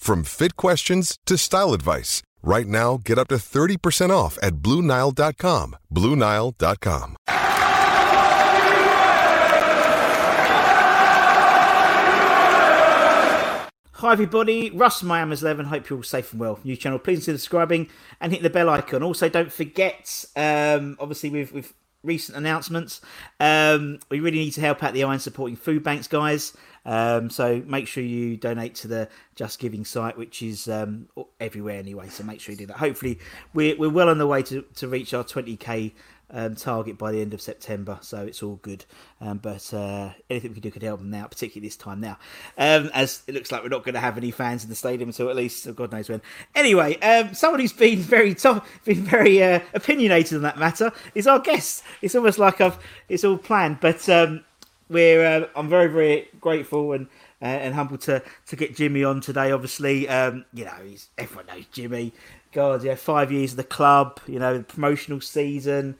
from fit questions to style advice. Right now, get up to 30% off at BlueNile.com. BlueNile.com. Hi everybody, Russ My Hammers 11. Hope you're all safe and well. New channel, please consider subscribing and hit the bell icon. Also, don't forget, um, obviously with with recent announcements, um, we really need to help out the Iron supporting food banks, guys. Um, so make sure you donate to the Just Giving site, which is um, everywhere anyway. So make sure you do that. Hopefully, we're we're well on the way to to reach our 20k um, target by the end of September, so it's all good. Um, but uh, anything we can do could help them now, particularly this time now, um, as it looks like we're not going to have any fans in the stadium until at least oh, God knows when. Anyway, um, someone who's been very tough, been very uh, opinionated on that matter is our guest. It's almost like I've it's all planned, but um, we're uh, I'm very very grateful and. Uh, and humbled to to get Jimmy on today. Obviously, um, you know, he's everyone knows Jimmy. God, yeah, five years of the club. You know, the promotional season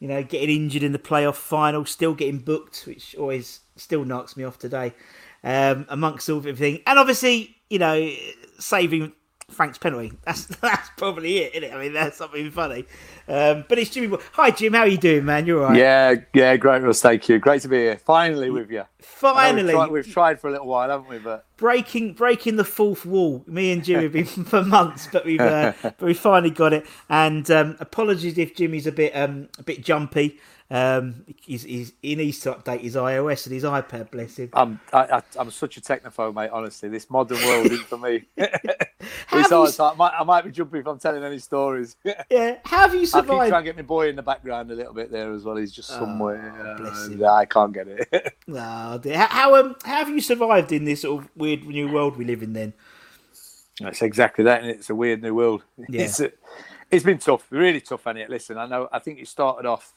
you know, getting injured in the playoff final, still getting booked, which always still knocks me off today, um, amongst all everything. And obviously, you know, saving Frank's penalty. That's that's probably it, isn't it? I mean, that's something funny. Um, but it's Jimmy. Hi, Jim. How are you doing, man? You're all right. Yeah, yeah, great, Russ. Thank you. Great to be here. Finally with you. Finally, we've, tried, we've tried for a little while, haven't we? But breaking breaking the fourth wall. Me and Jimmy have been for months, but we've uh, but we finally got it. And um, apologies if Jimmy's a bit um, a bit jumpy. Um, he's, he's, he needs to update his iOS and his iPad. Bless him. I'm I, I, I'm such a technophobe, mate. Honestly, this modern world isn't for me. it's hard, so I, might, I might be jumping if I'm telling any stories. yeah, how have you I survived? keep trying to get my boy in the background a little bit there as well. He's just somewhere. Oh, bless him. I can't get it. Oh, dear. How how, um, how have you survived in this sort of weird new world we live in? Then That's exactly that, and it's a weird new world. Yeah. It's it's been tough, really tough, and it. Listen, I know. I think it started off.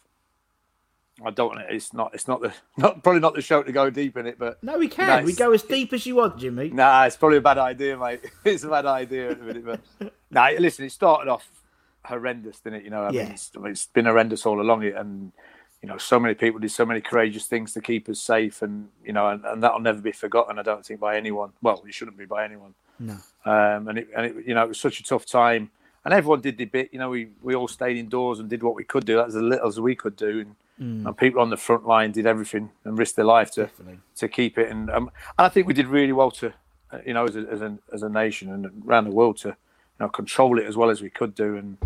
I don't. It's not. It's not the. Not probably not the show to go deep in it, but no, we can. Nice. We go as deep as you want, Jimmy. Nah, it's probably a bad idea, mate. It's a bad idea at the minute, but nah, listen, it started off horrendous, didn't it? You know, I Yeah. mean, it's, it's been horrendous all along it, and you know, so many people did so many courageous things to keep us safe, and you know, and, and that'll never be forgotten. I don't think by anyone. Well, it shouldn't be by anyone. No. Um, and it, and it, you know, it was such a tough time, and everyone did their bit. You know, we we all stayed indoors and did what we could do. That's as little as we could do, and, and people on the front line did everything and risked their life to Definitely. to keep it. And um, and I think we did really well to, uh, you know, as a, as a as a nation and around the world to, you know, control it as well as we could do. And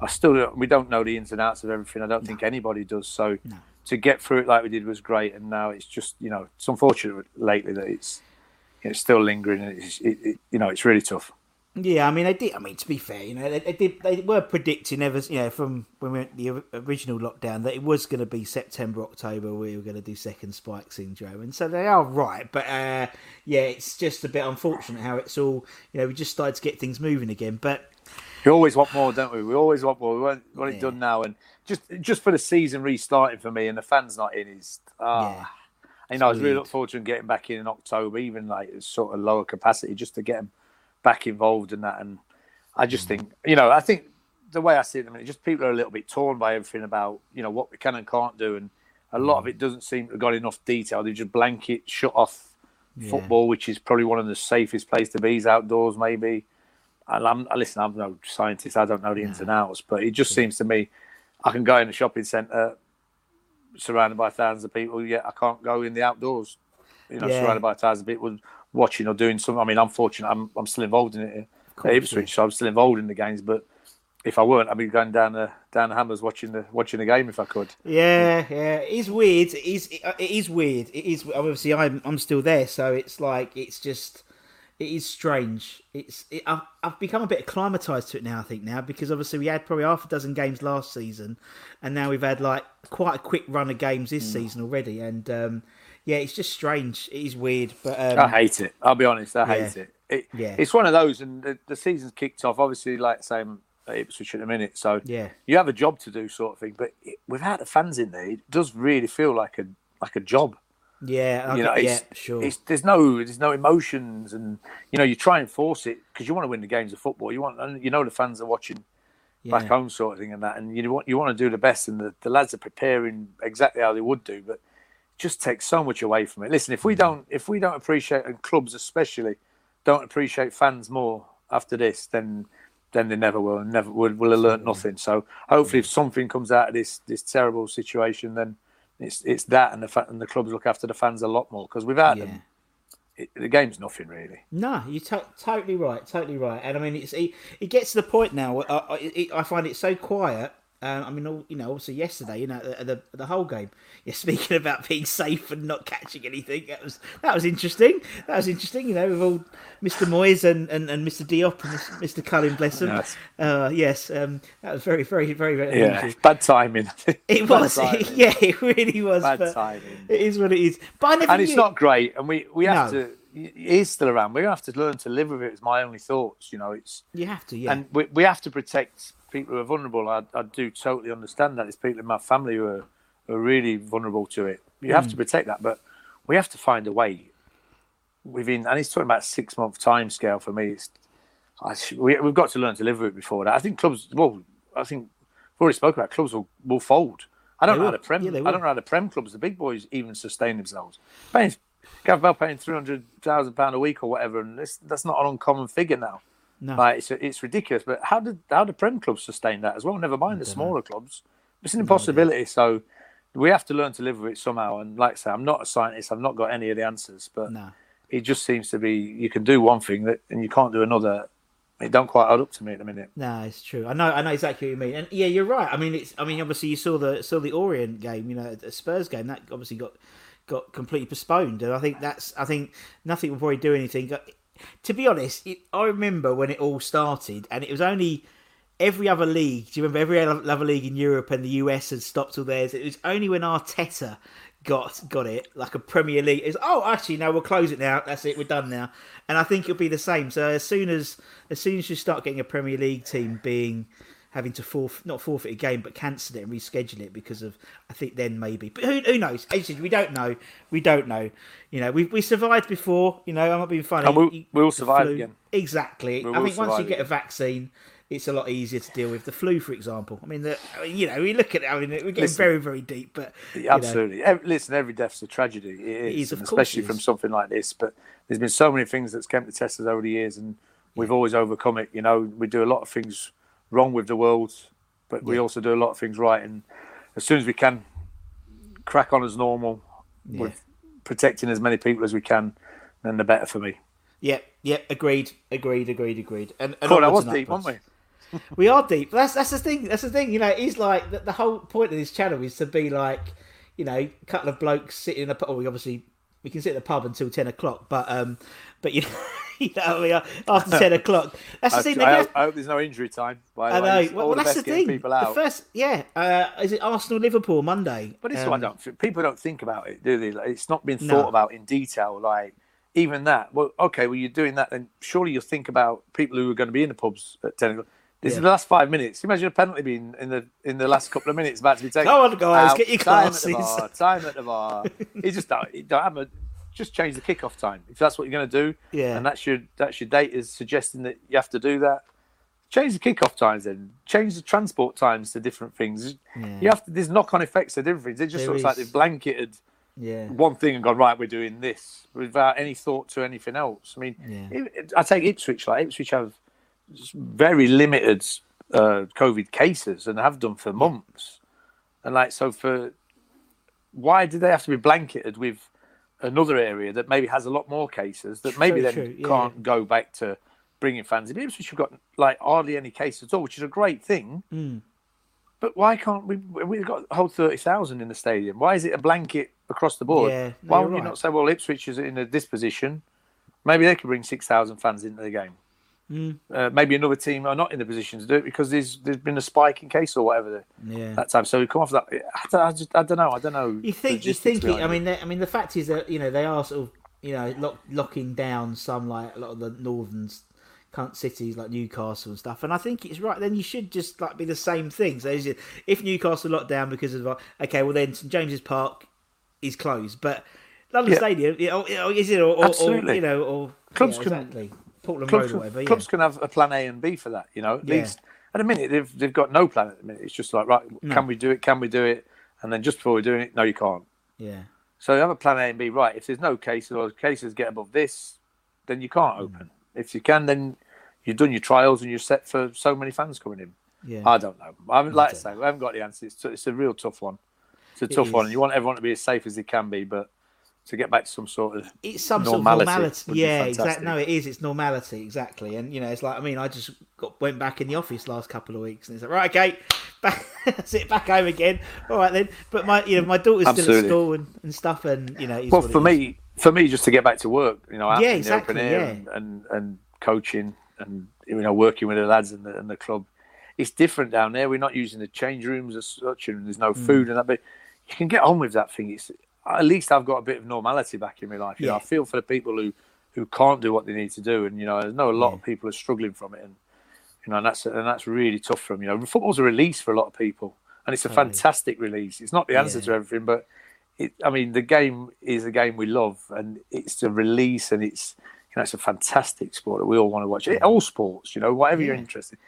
I still don't, we don't know the ins and outs of everything. I don't think anybody does. So to get through it like we did was great. And now it's just you know it's unfortunate lately that it's it's still lingering and it's it, it, you know it's really tough. Yeah, I mean, they did. I mean, to be fair, you know, they, they did. They were predicting ever, you know, from when we went the original lockdown that it was going to be September, October. We were going to do second spike syndrome, and so they are right. But uh, yeah, it's just a bit unfortunate how it's all. You know, we just started to get things moving again, but We always want more, don't we? We always want more. We want, want it done now, and just just for the season restarting for me, and the fans not in is ah. Yeah. You know, I was really looking forward to them getting back in in October, even like sort of lower capacity, just to get them back involved in that. And I Mm. just think, you know, I think the way I see it, I mean, just people are a little bit torn by everything about, you know, what we can and can't do. And a lot of it doesn't seem to have got enough detail. They just blanket shut off football, which is probably one of the safest places to be is outdoors, maybe. And I'm listen, I'm no scientist, I don't know the ins and outs, but it just seems to me I can go in a shopping centre surrounded by thousands of people, yet I can't go in the outdoors. You know, Yeah. surrounded by thousands of people watching or doing something. I mean, I'm fortunate. I'm I'm still involved in it at Ipswich, so I'm still involved in the games. But if I weren't, I'd be going down the down the hammers watching the watching the game if I could. Yeah, yeah, it is weird. It is, it is weird. It is obviously I'm I'm still there, so it's like it's just it is strange. It's it, I've I've become a bit acclimatized to it now. I think now because obviously we had probably half a dozen games last season, and now we've had like quite a quick run of games this season already. And um, yeah, it's just strange. It is weird, but um, I hate it. I'll be honest. I hate it. it Yeah. It's one of those, and the, the season's kicked off. Obviously, like same at Ipswich at the minute. So Yeah. you have a job to do, sort of thing. But it, without the fans in there, it does really feel like a like a job. yeah, I you know, get- it's, yeah, sure, it's there's no there's no emotions, and you know you try and force it because you want to win the games of football. You want, and you know the fans are watching back home, sort of thing, and that, and you want you want to do the best, and the, the lads are preparing exactly how they would do, but just takes so much away from it. Listen, if we Mm. don't if we don't appreciate and clubs especially don't appreciate fans more after this, then then they never will, and never will will have learnt nothing. So hopefully, if something comes out of this this terrible situation, then it's it's that, and the fa- and the clubs look after the fans a lot more because without Yeah. them, it, the game's nothing really. No, you're to- totally right, totally right. And I mean, it's it, it gets to the point now. Where I, I, it, I find it so quiet. Um, I mean, all, you know, also yesterday, you know, the, the the whole game. Yeah, speaking about being safe and not catching anything, that was that was interesting. That was interesting. You know, with all Mr. Moyes and, and, and Mr. Diop and Mr. Cullen, bless them. Yes. Uh, yes, um, that was very, very, very, very. Yeah, unusual. bad timing. It was, timing. yeah, it really was. Bad timing. It is what it is. But and it's knew- not great. And we we have No. to. he's still around. We're gonna have to learn to live with it. it. Is my only thoughts. You know, it's You have to, yeah. and we we have to protect people who are vulnerable. I I do totally understand that. There's people in my family who are, who are really vulnerable to it. You have Mm. to protect that, but we have to find a way within. And he's talking about six month time scale for me. It's I, we, we've got to learn to live with it before that. I think clubs. Well, I think we've already spoke about clubs will, will fold. I don't They know how the prem. Yeah, I don't know how the prem clubs, the big boys, even sustain themselves. Paying Gareth Bale paying three hundred thousand pound a week or whatever, and this, that's not an uncommon figure now. No. Like it's it's ridiculous. But how did how do prem clubs sustain that as well? Never mind the smaller clubs. It's an impossibility. So we have to learn to live with it somehow. And like I say, I'm not a scientist. I've not got any of the answers, but No. it just seems to be you can do one thing that and you can't do another. It don't quite add up to me at the minute. No, it's true. I know. I know exactly what you mean. And yeah, you're right. I mean, it's. I mean, obviously, you saw the saw the Orient game. You know, the Spurs game that obviously got got completely postponed. And I think that's. I think nothing will probably do anything. To be honest, it, I remember when it all started, and it was only every other league. Do you remember every other league in Europe and the US had stopped all theirs? It was only when Arteta got got it like a Premier League. It's oh, actually, no, we'll close it now. That's it. We're done now. And I think it'll be the same. So as soon as as soon as you start getting a Premier League team being having to forf not forfeit a game but cancel it and reschedule it because of I think then maybe but who, who knows said, we don't know we don't know you know we we survived before you know I'm not being funny And we'll- we'll survive flu- again. exactly We I think once you get a vaccine it's a lot easier to deal with the flu for example I mean the I mean, you know we look at it I mean we're getting Listen. very very deep but Absolutely. Ev listen, every death's a tragedy. It is, is, of especially it from something like this. But there's been so many things that's come to test us over the years, and we've always overcome it. You know, we do a lot of things wrong with the world, but we also do a lot of things right. And as soon as we can, crack on as normal, with protecting as many people as we can, then the better for me. Yep, yep, agreed agreed agreed agreed and, and Cool, that was deep, wasn't we? We are deep. That's that's the thing. That's the thing. You know, it's like the, the whole point of this channel is to be like, you know, a couple of blokes sitting in a pub. Oh, we obviously we can sit at the pub until ten o'clock, but um, but you know, you know, after ten o'clock. That's the I, thing. I I hope there's no injury time. By the I know. It's Well, all well the that's the thing. People The first, yeah. Uh, is it Arsenal Liverpool Monday? But is Um, I don't. People don't think about it, do they? Like, it's not been No. thought about in detail. Like even that. Well, okay. Well, you're doing that, then surely you'll think about people who are going to be in the pubs at ten o'clock. This Yeah. is the last five minutes. Imagine a penalty being in the in the last couple of minutes about to be taken. Go on, guys, Out. get your time at the bar. Time at the bar. you just don't, you don't have a. Just change the kickoff time if that's what you're going to do. Yeah. And that's your that's your date is suggesting that you have to do that. change the kickoff times then change the transport times to different things Yeah. you have to there's knock-on effects to different things it just There looks like they've blanketed Yeah. one thing and gone right we're doing this without any thought to anything else i mean Yeah. it- i take ipswich like ipswich have very limited uh, covid cases and have done for months and like so for why do they have to be blanketed with another area that maybe has a lot more cases that maybe Very then yeah. can't go back to bringing fans in Ipswich have got like hardly any cases at all which is a great thing Mm. but why can't we we've got a whole 30,000 in the stadium why is it a blanket across the board Yeah, why would you not say well Ipswich is in a disposition? maybe they could bring 6,000 fans into the game Mm. uh, maybe another team are not in the position to do it because there's there's been a spike in case or whatever Yeah. that time. So we come off that. I don't, I, just, I don't know. I don't know. You think you think it, I mean they, I mean the fact is that you know they are sort of you know lock, locking down some like a lot of the northern cities like Newcastle and stuff and I think it's right then you should just like be the same thing so if Newcastle locked down because of okay well then St James's Park is closed but London Yeah. Stadium you know, is it or, or, or Absolutely. you know or Clubs yeah, can- exactly Portman clubs, Road or can, whatever yeah. can have a plan A and B for that. You know, at Yeah. least at a minute they've they've got no plan at the minute. It's just like right, can we do it? Can we do it? And then just before we're doing it, no, you can't. yeah So you have a plan A and B. Right, if there's no cases or cases get above this, then you Mm. can't open. If you can, then you've done your trials and you're set for so many fans coming in. yeah I don't know. I haven't, like I say, I haven't got the answer. It's, it's a real tough one. It's a tough one. You want everyone to be as safe as they can be, but to get back to some sort of it's some normality sort of normality. Yeah, exactly. No, it is. It's normality, exactly. And you know, it's like I mean, I just got went back in the office last couple of weeks, and it's like right, okay, back, sit back home again. All right then. But my, you know, my daughter's still at school and, and stuff, and you know, well for me for me just to get back to work you know out Yeah, in exactly, the open air yeah. and, and and coaching and you know working with the lads and the, and the club it's different down there we're not using the change rooms as such and there's no Hmm. food and that but you can get on with that thing it's at least i've got a bit of normality back in my life you know Yeah. i feel for the people who who can't do what they need to do and you know i know a lot of mm. people are struggling from it and you know and that's and that's really tough for them you know football's a release for a lot of people and it's a Totally. fantastic release it's not the answer Yeah. to everything but it, I mean, the game is a game we love, and it's a release, and it's you know, it's a fantastic sport that we all want to watch. All sports, you know, whatever you're interested,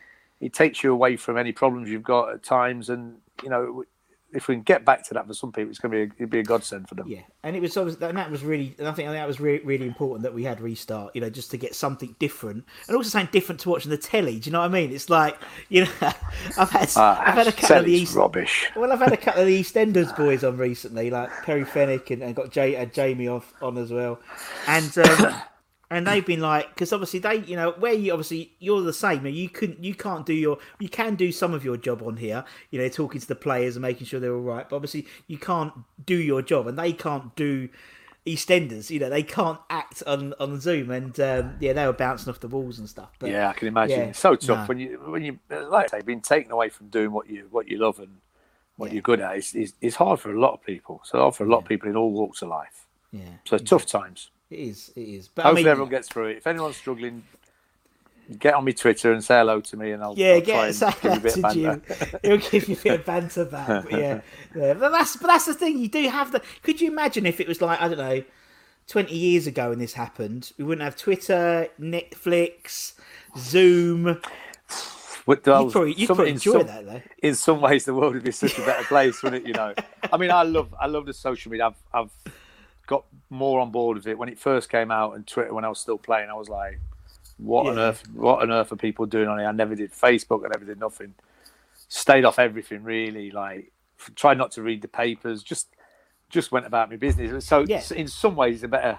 it takes you away from any problems you've got at times, and you know, if we can get back to that for some people, it's going to be a, it'd be a godsend for them. Yeah, and it was and that was really, and I think that was really, really important that we had restart. You know, just to get something different, and also something different to watching the telly. Do you know what I mean? It's like you know, I've had, Ah, I've had a couple of the East, rubbish. Well, I've had a couple of the EastEnders boys on recently, like Perry Fenwick, and, and got Jay, uh, Jamie off on as well, and um, and they've been like, because obviously they, you know, where you obviously you're the same. You couldn't, you can't do your, you can do some of your job on here, you know, talking to the players and making sure they're all right, but obviously you can't do your job, and they can't do. EastEnders, you know, they can't act on on Zoom, and um, yeah, they were bouncing off the walls and stuff. But yeah, I can imagine. yeah, it's so tough no. when you when you like say being taken away from doing what you what you love and what Yeah. you're good at is, is is hard for a lot of people. So hard for a lot of people in all walks of life. yeah, So tough times. It is, it is. But Hopefully I mean, everyone gets through it. If anyone's struggling, get on my Twitter and say hello to me, and I'll, Yeah, I'll get try and say give you a that bit to banter. He'll give you a bit of banter back. But yeah, yeah. But that's but that's the thing. You do have the. Could you imagine if it was like I don't know, twenty years ago when this happened? We wouldn't have Twitter, Netflix, Zoom. But You'd probably, you'd some- probably enjoy some- that though. In some ways, the world would be such a better place, wouldn't it? You know, I mean, I love I love the social media. I've I've got more on board with it when it first came out and Twitter when I was still playing. I was like, what on earth? What on earth are people doing on it? I never did Facebook. I never did nothing. Stayed off everything really. Like tried not to read the papers. Just just went about my business. So Yeah. in some ways, it's a better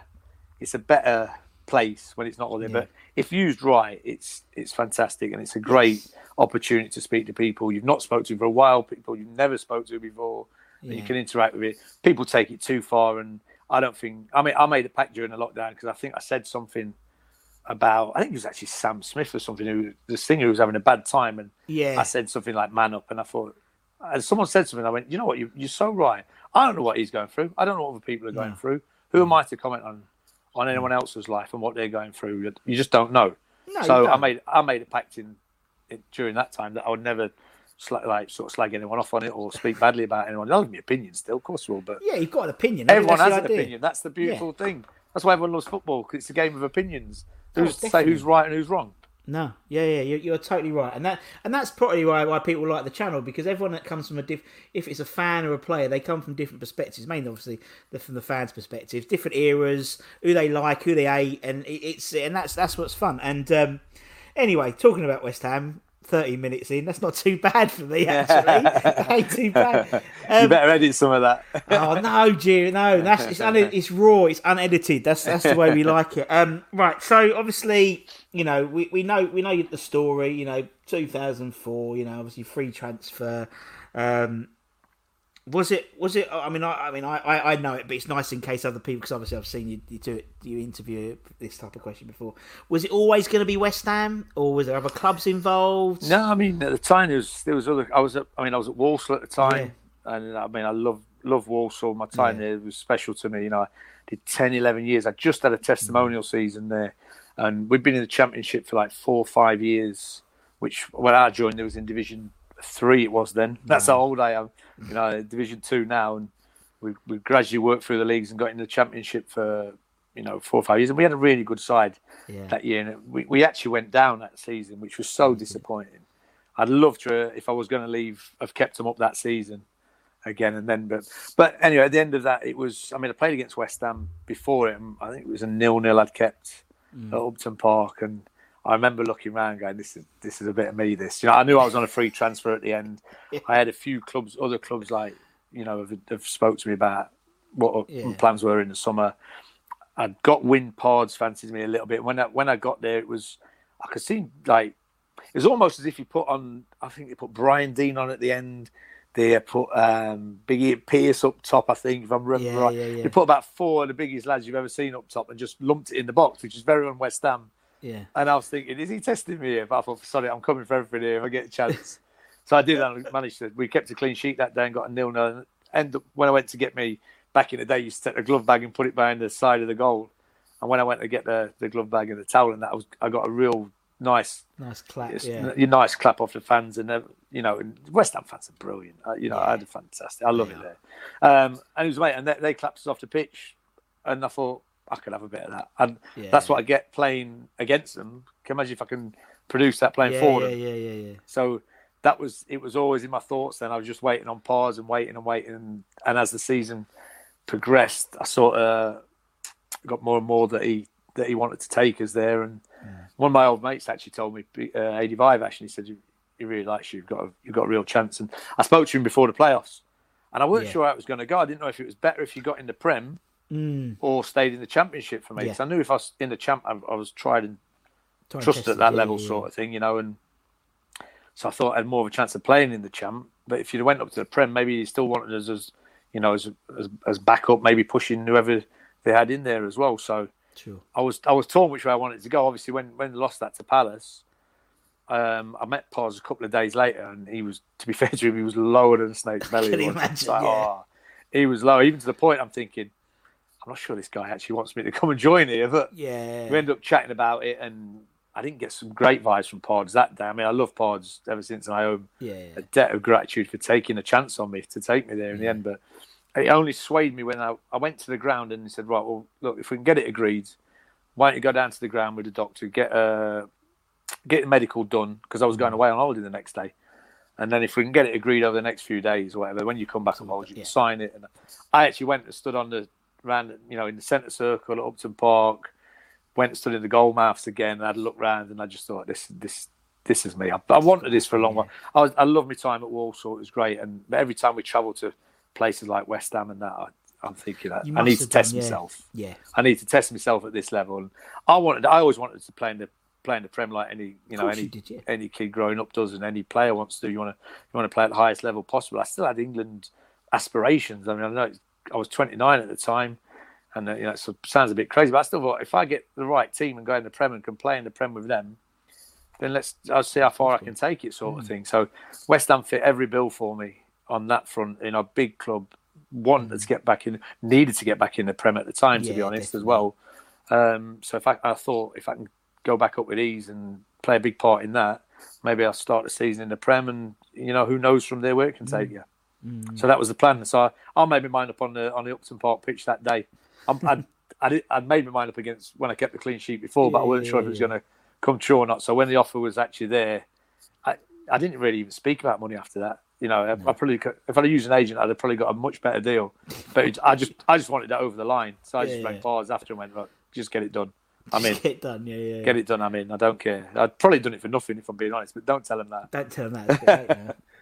it's a better place when it's not all there. Yeah. But if used right, it's it's fantastic and it's a great opportunity to speak to people you've not spoke to for a while, people you've never spoke to before. And you can interact with it. People take it too far, and I don't think. I mean, I made a pact during the lockdown because I think I said something about. I think it was actually Sam Smith or something who the singer who was having a bad time, and Yeah. I said something like "man up," and I thought. And someone said something. I went, you know what? You, you're so right. I don't know what he's going through. I don't know what other people are going No. through. Who am I to comment on on anyone else's life and what they're going through? You just don't know. No, so I made I made a pact in, in during that time that I would never sla- like sort of slag anyone off on it or speak badly about anyone. I'll have my opinion still, of course, will. But Yeah, you've got an opinion. Everyone has an idea. opinion. That's the beautiful thing. That's why everyone loves football because it's a game of opinions. Oh, Who's to say who's right and who's wrong? No, yeah, yeah, you're, you're totally right, and that and that's probably why why people like the channel because everyone that comes from a diff, if it's a fan or a player, they come from different perspectives. Mainly, obviously, the, from the fans' perspective, different eras, who they like, who they hate, and it, it's and that's that's what's fun. And um, anyway, talking about West Ham, 30 minutes in. That's not too bad for me, actually. ain't too bad. Um, you better edit some of that. oh, no, G, no. That's, it's, un- it's raw, it's unedited. That's that's the way we like it. Um, right, so obviously, you know, we, we know we know the story, you know, 2004, you know, obviously free transfer. Um, was it? Was it? I mean, I, I mean, I, I know it, but it's nice in case other people, because obviously I've seen you, you do it, you interview this type of question before. Was it always going to be West Ham, or was there other clubs involved? No, I mean at the time there was there was other. I was at, I mean I was at Walsall at the time, yeah. and I mean I love love Walsall. My time yeah. there was special to me. You know, I did 10, 11 years. I just had a testimonial mm. season there, and we'd been in the championship for like four or five years. Which when I joined, there was in Division Three. It was then. That's how old I am you know, Division Two now, and we we gradually worked through the leagues and got into the Championship for you know four or five years, and we had a really good side yeah. that year. And we we actually went down that season, which was so disappointing. I'd love to, if I was going to leave, have kept them up that season again and then. But but anyway, at the end of that, it was. I mean, I played against West Ham before it. I think it was a nil nil I'd kept mm. at Upton Park, and I remember looking around, going, "This is this is a bit of me." This, you know, I knew I was on a free transfer at the end. I had a few clubs, other clubs, like you know, have, have spoke to me about what yeah. plans were in the summer. I'd got wind Pards fancied me a little bit. When I, when I got there, it was I could see like it was almost as if you put on. I think they put Brian Deane on at the end. They put um, Biggie Pearce up top. I think if I'm yeah, right, yeah, yeah. they put about four of the biggest lads you've ever seen up top and just lumped it in the box, which is very on West Ham. Yeah. And I was thinking, is he testing me here? But I thought, sorry, I'm coming for everything here if I get a chance. so I did that. managed to. We kept a clean sheet that day and got a nil nil. And when I went to get me back in the day, you used to take the glove bag and put it behind the side of the goal. And when I went to get the, the glove bag and the towel and that, I was I got a real nice nice clap, yeah, nice clap off the fans and you know, West Ham fans are brilliant. Uh, you know, yeah. I had a fantastic. I love yeah. it there. Um, and it was mate, and they, they clapped us off the pitch, and I thought I could have a bit of that. And yeah. that's what I get playing against them. Can you imagine if I can produce that playing yeah, for yeah, them? Yeah, yeah, yeah. So that was it was always in my thoughts then. I was just waiting on Pards and waiting and waiting and, and as the season progressed, I sort of got more and more that he that he wanted to take us there. And yeah. one of my old mates actually told me, uh, 85 actually, he said, he really likes you. You've got a, you've got a real chance. And I spoke to him before the playoffs, and I weren't yeah. sure how it was going to go. I didn't know if it was better if you got in the Prem mm. or stayed in the championship for me. Because yeah. I knew if I was in the champ, I, I was tried and Try trusted at that level, yeah, sort of thing, you know. And so I thought I had more of a chance of playing in the champ. But if you went up to the Prem, maybe you still wanted us as, you know, as as, as backup, maybe pushing whoever they had in there as well. So sure. I was I was torn which way I wanted to go. Obviously, when when lost that to Palace. Um, I met Pards a couple of days later, and he was, to be fair to him, he was lower than Snake's belly. Can imagine? Like, yeah. oh, he was low, even to the point I'm thinking, I'm not sure this guy actually wants me to come and join here, but yeah, we end up chatting about it, and I didn't get some great vibes from Pards that day. I mean, I love Pards ever since, I owe yeah, yeah. a debt of gratitude for taking a chance on me to take me there in yeah. the end. But it only swayed me when I, I went to the ground and he said, right, well, look, if we can get it agreed, why don't you go down to the ground with the doctor, get a get the medical done because I was going mm. away on holiday the next day. And then if we can get it agreed over the next few days or whatever, when you come back on holiday, you can sign it. And I actually went and stood on the ran, you know, in the centre circle at Upton Park. Went and stood in the goal mouths again, and I had a look round, and I just thought, this, this, this is me. I, I wanted this for a long while. I, was, I love my time at Walsall; it was great. And every time we travel to places like West Ham and that, I, I'm thinking that I need to test done, yeah. myself. Yeah, I need to test myself at this level. And I wanted, I always wanted to play in the playing the Prem like any you know any you did, yeah. any kid growing up does, and any player wants to. You want to you want to play at the highest level possible. I still had England aspirations. I mean, I know I was 29 at the time and uh, you know, it sounds a bit crazy, but I still thought if I get the right team and go in the Prem and can play in the Prem with them, then let's I'll see how far I can take it, sort of mm. thing. So West Ham fit every bill for me on that front. In a big club, wanted mm. to get back in, needed to get back in the Prem at the time, to yeah, be honest, definitely. as well. Um, so if I, I thought if I can go back up with ease and play a big part in that, maybe I'll start the season in the Prem, and you know who knows from there where it can mm. take you. Mm. So that was the plan. So I, I made my mind up on the on the Upton Park pitch that day. I'd, I'd, I'd, made my mind up against when I kept the clean sheet before, but I wasn't sure if it was going to come true or not. So when the offer was actually there, I, I didn't really even speak about money after that. You know, I, I probably could, if I'd used an agent, I'd have probably got a much better deal. But it, I just I just wanted that over the line, so I just Yeah, rang yeah. Pards after and went, right, just get it done. I'm in. Get it done. Yeah, yeah. Get it done. I'm in. I don't care. I'd probably done it for nothing if I'm being honest, but don't tell them that. Don't tell them that.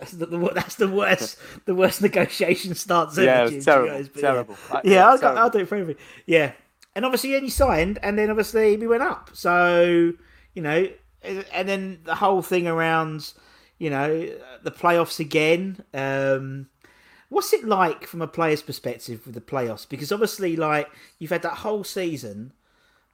It's a bit late now. That's the, the, that's the worst. The worst negotiation starts. ever, Yeah, it was to be terrible, honest, terrible. Yeah, yeah, I'll, terrible. I'll do it for everything. Yeah, and obviously, then you signed, and then obviously we went up. So you know, and then the whole thing around, you know, the playoffs again. Um, what's it like from a player's perspective with the playoffs? Because obviously, like you've had that whole season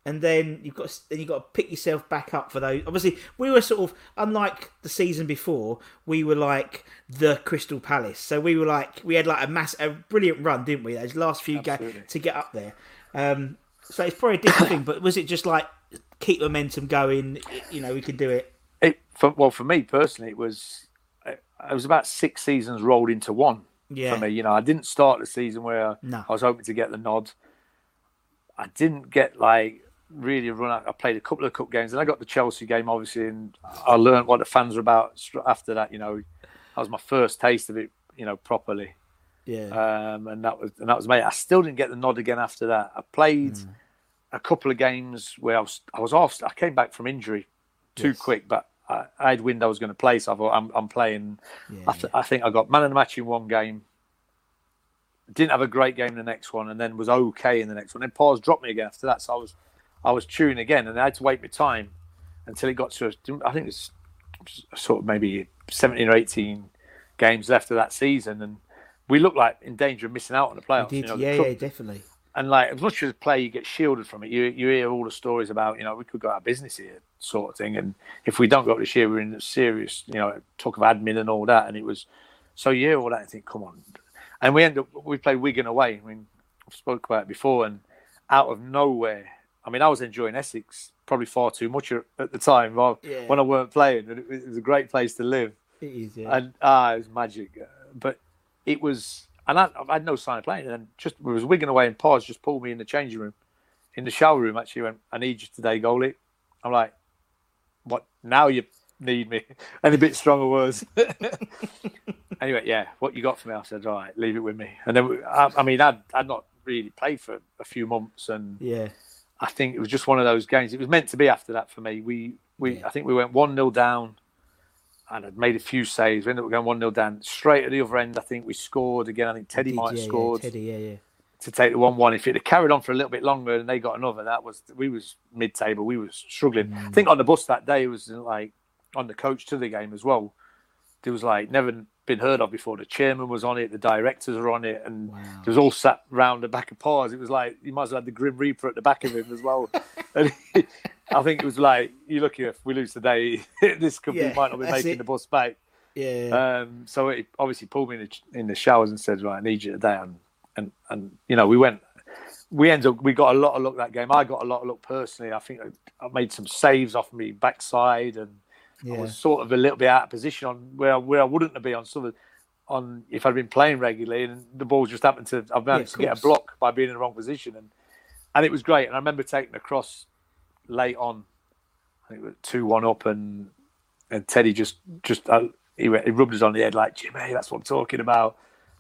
and then you've got then you've got to pick yourself back up for those. Obviously, we were sort of unlike the season before. We were like the Crystal Palace, so we were like we had like a mass a brilliant run, didn't we? Those last few games to get up there. Um, so it's probably a different thing. But was it just like keep momentum going? You know, we can do it. It, for, well, for me personally, it was it, it was about six seasons rolled into one Yeah. for me. You know, I didn't start the season where No. I was hoping to get the nod. I didn't get like really run out. I played a couple of cup games, and I got the Chelsea game obviously, and I learned what the fans were about after that. You know, that was my first taste of it. You know, properly. Yeah. um, and that was and that was mate. I still didn't get the nod again after that. I played Hmm. a couple of games where I was I was off. I came back from injury too Yes. quick, but I, I had wind I was going to play, so I thought I'm, I'm playing. Yeah, I, th- I think I got man of the match in one game. Didn't have a great game in the next one, and then was okay in the next one. Then Pards dropped me again after that, so I was I was chewing again, and I had to wait my time until it got to I think it's sort of maybe 17 or 18 games left of that season, and we looked like in danger of missing out on the playoffs. You know, yeah, cup- yeah, definitely. and like as much as a player you get shielded from it, you you hear all the stories about you know we could go out of business here sort of thing, and if we don't go up this year, we're in serious you know talk of admin and all that, and it was so you hear all that and think come on, and we end up we played Wigan away. I mean I've spoke about it before, and out of nowhere, I mean I was enjoying Essex probably far too much at the time while- Yeah. when I weren't playing, and it was- a great place to live It is. Yeah. and ah, it was magic. But it was, and I, I had no sign of playing. And just was Wigan away, and Pards just pulled me in the changing room, in the shower room. Actually, went, "I need you today, goalie." I'm like, "What? Now you need me?" And a bit stronger words. anyway, yeah, what you got for me? I said, "All right, leave it with me." And then, we- I, I mean, I'd, I'd not really played for a few months, and yeah. I think it was just one of those games. It was meant to be after that for me. We we Yeah. I think we went one 0 down, and I'd made a few saves. We ended up going one 0 down. Straight at the other end, I think we scored again. I think Teddy Did, might have yeah, yeah, scored Teddy, yeah, yeah. to take the one one. If it had carried on for a little bit longer and they got another, that was we was mid table. We was struggling. Mm. I think on the bus that day it was like on the coach to the game as well. There was like never been heard of before. The chairman was on it, the directors were on it, and Wow. it was all sat round the back of Pards. It was like you might as well have the Grim Reaper at the back of him as well. and I think it was like you look here, if we lose today, this could Yeah, be might not be making it. the bus back. Yeah. Um, so it obviously pulled me in the, in the showers and said, "Right, I need you today." And, and and you know, we went. We ended up. We got a lot of luck that game. I got a lot of luck personally. I think I, I made some saves off me backside, and I was sort of a little bit out of position on where where I wouldn't have been on some of on if I'd been playing regularly, and the ball just happened to. I've managed of to get a block by being in the wrong position, and and it was great. And I remember taking a cross late on. I think it was two one up, and and Teddy just just uh, he, went- he rubbed us on the head like Jimmy, that's what I'm talking about.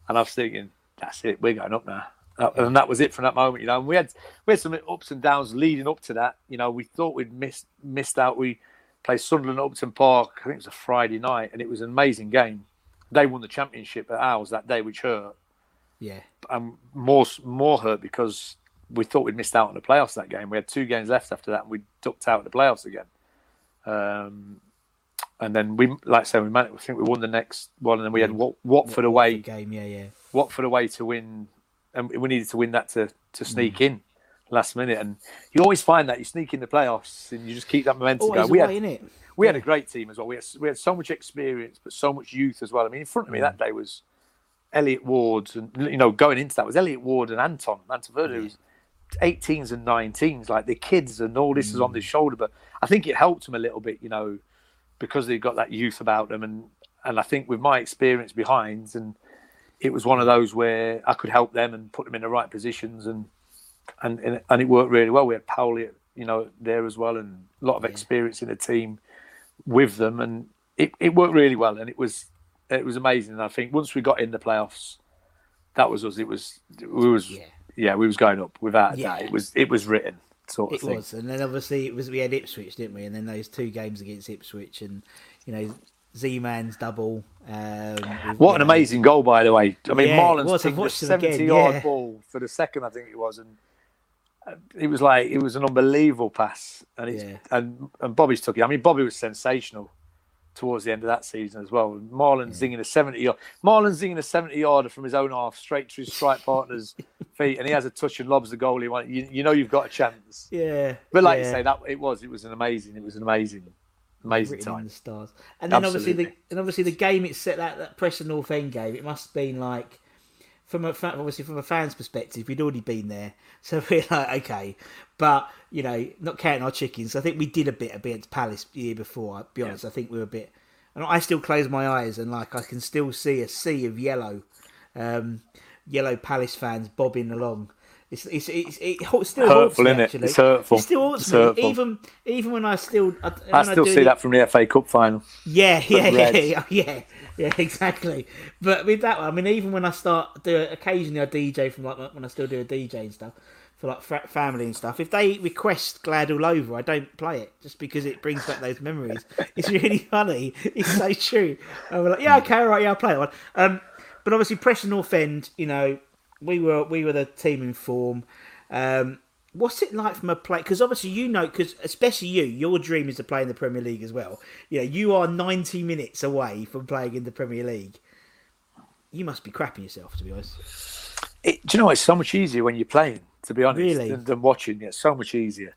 And I was thinking, that's it, we're going up now. Uh, And that was it from that moment, you know. And we had we had some ups and downs leading up to that. You know, we thought we'd missed missed out. We played Sunderland at Upton Park. I think it was a Friday night, and it was an amazing game. They won the championship at ours that day, which hurt yeah. and more more hurt because we thought we'd missed out on the playoffs that game. We had two games left after that, and we ducked out of the playoffs again. Um, and then we, like I said, we managed. I think we won the next one, and then we had Wat- Watford away. game. Yeah, yeah. Watford away to win, and we needed to win that to to sneak in last minute. And you always find that you sneak in the playoffs, and you just keep that momentum Always going. We away, had we had a great team as well. We had we had so much experience, but so much youth as well. I mean, in front of me that mm. day was Elliot Ward, and you know, going into that was Elliot Ward and Anton Ferdinand, who's 18s and 19s, like the kids, and all this is on their mm. shoulder. But I think it helped them a little bit, you know, because they've got that youth about them, and and I think with my experience behind, and it was one of those where I could help them and put them in the right positions, and and and, and it worked really well. We had Pauli you know, there as well, and a lot of experience in the team with them, and it, it worked really well, and it was it was amazing. And I think once we got in the playoffs, that was us. It was we was yeah, yeah we was going up without yeah. It was it was written sort of thing. it thing. was, and then obviously it was we had Ipswich, didn't we? And then those two games against Ipswich, and you know Z-Man's double. Um, what an amazing goal, by the way! I mean, yeah, Marlon's a seventy-yard yeah. ball for the second, I think it was, and it was like it was an unbelievable pass, and yeah. and and Bobby's took it. I mean, Bobby was sensational towards the end of that season as well. Marlon yeah. zinging a 70 yard. Marlon zinging a 70 yarder from his own half straight to his strike partner's feet, and he has a touch and lobs the goalie. You, you know you've got a chance. Yeah. But like yeah. you say, that it was it was an amazing it was an amazing amazing Written time. the stars. And then Absolutely. obviously the and obviously the game it set that that Preston North End game. It must have been like from a obviously from a fan's perspective, we'd already been there, so we're like, okay, but you know, not counting our chickens. I think we did a bit against Palace the year before. I'll be honest, yeah. I think we were a bit, and I still close my eyes and like I can still see a sea of yellow, um, yellow Palace fans bobbing along. It's it's it's, it still hurtful, isn't it? Actually. It's hurtful. It still haunts me, hurtful. even even when I still I, I still see that from the FA Cup final. Yeah, yeah, yeah, yeah, yeah, exactly. But with that one, I mean, even when I start do it occasionally I DJ from like when I still do a DJ and stuff for like family and stuff. If they request Glad All Over, I don't play it just because it brings back those memories. It's really funny. It's so true. I'm like, yeah, okay, all right, yeah, I'll play that one. Um, but obviously, Preston North End, you know, we were we were the team in form. Um, what's it like from a play? Because obviously you know, because especially you, your dream is to play in the Premier League as well. You know, you are ninety minutes away from playing in the Premier League. You must be crapping yourself, to be honest. It, do you know it's so much easier when you're playing? To be honest, really? than, than watching. It's so much easier.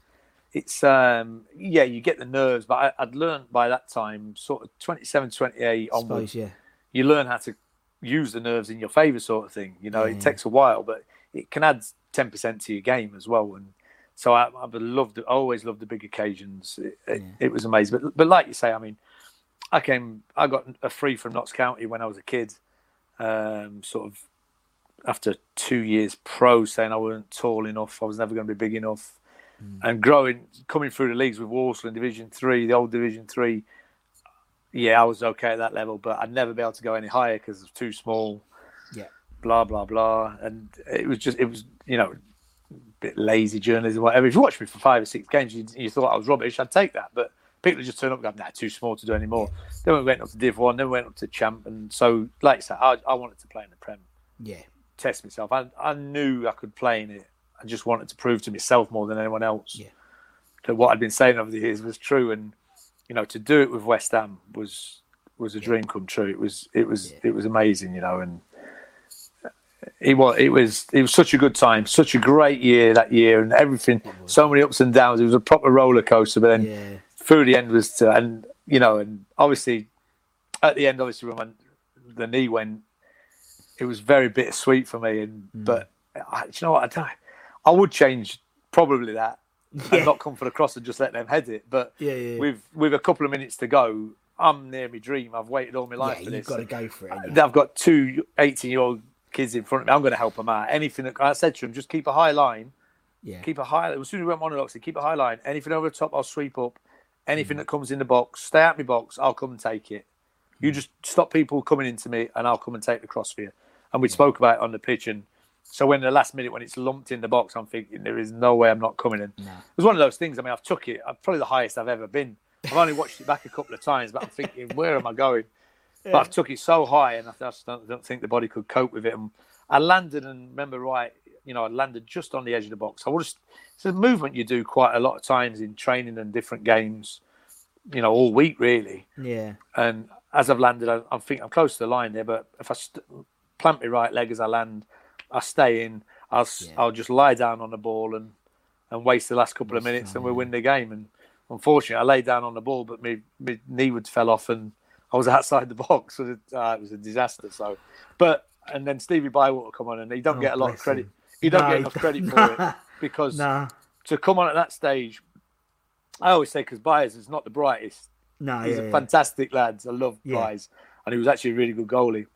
It's um yeah, you get the nerves, but I, would learned by that time, sort of 27, 28 onwards. yeah. You learn how to use the nerves in your favour, sort of thing. You know, yeah. it takes a while, but it can add ten percent to your game as well. And so I, I loved, I always loved the big occasions. It, yeah. it, it, was amazing. But but like you say, I mean, I came, I got a free from Notts County when I was a kid. Um, sort of after two years pro, saying I wasn't tall enough, I was never going to be big enough. Mm. And growing, coming through the leagues with Walsall in Division Three, the old Division Three, yeah, I was okay at that level, but I'd never be able to go any higher because it was too small. Yeah. Blah blah blah, and it was just it was you know a bit lazy journalism, whatever. If you watched me for five or six games, you, you thought I was rubbish, I'd take that. But people just turn up and go, nah, too small to do anymore. Then we went up to Div One, then we went up to Champ, and so like I said, I, I wanted to play in the Prem. Yeah. Test myself. I I knew I could play in it. I just wanted to prove to myself more than anyone else yeah. that what I'd been saying over the years was true, and you know, to do it with West Ham was was a dream come true. It was it was yeah. it was amazing, you know, and it was it was it was such a good time, such a great year that year, and everything. So many ups and downs. It was a proper roller coaster. But then yeah. through the end was to, and you know, and obviously at the end, obviously when the knee went, it was very bittersweet for me. And mm. but I, you know what, I I would change probably that yeah. and not come for the cross and just let them head it. But yeah, yeah, with with a couple of minutes to go, I'm near my dream. I've waited all my life for this. You've got to go for it. I've got two 18 year old kids in front of me. I'm going to help them out. Anything that I said to them, just keep a high line. Yeah. Keep a high. Line. As soon as we went monologue, said, keep a high line. Anything over the top, I'll sweep up. Anything mm. that comes in the box, stay out my box. I'll come and take it. You mm. just stop people coming into me, and I'll come and take the cross for you. And we spoke about it on the pitch, and so when the last minute when it's lumped in the box, I'm thinking there is no way I'm not coming in. No. It was one of those things. I mean, I've took it. I'm probably the highest I've ever been. I've only watched it back a couple of times, but I'm thinking, where am I going? Yeah. But I've took it so high, and I just don't, don't, think the body could cope with it. And I landed, and remember right, you know, I landed just on the edge of the box. I was. It's a movement you do quite a lot of times in training and different games. You know, all week really. Yeah. And as I've landed, I, I think I'm close to the line there. But if I st- plant my right leg as I land, I stay in. I'll yeah. I'll just lie down on the ball and and waste the last couple of minutes, and we win the game. And unfortunately, I lay down on the ball, but my, my knee would fell off, and I was outside the box. So it, uh, it was a disaster. So, but and then Stevie Bywater come on, and he don't oh, get a lot of credit. He don't no, get enough credit for it because nah. to come on at that stage, I always say because Byers is not the brightest. No, he's yeah, a yeah. fantastic lad. I love yeah. Byers, and he was actually a really good goalie.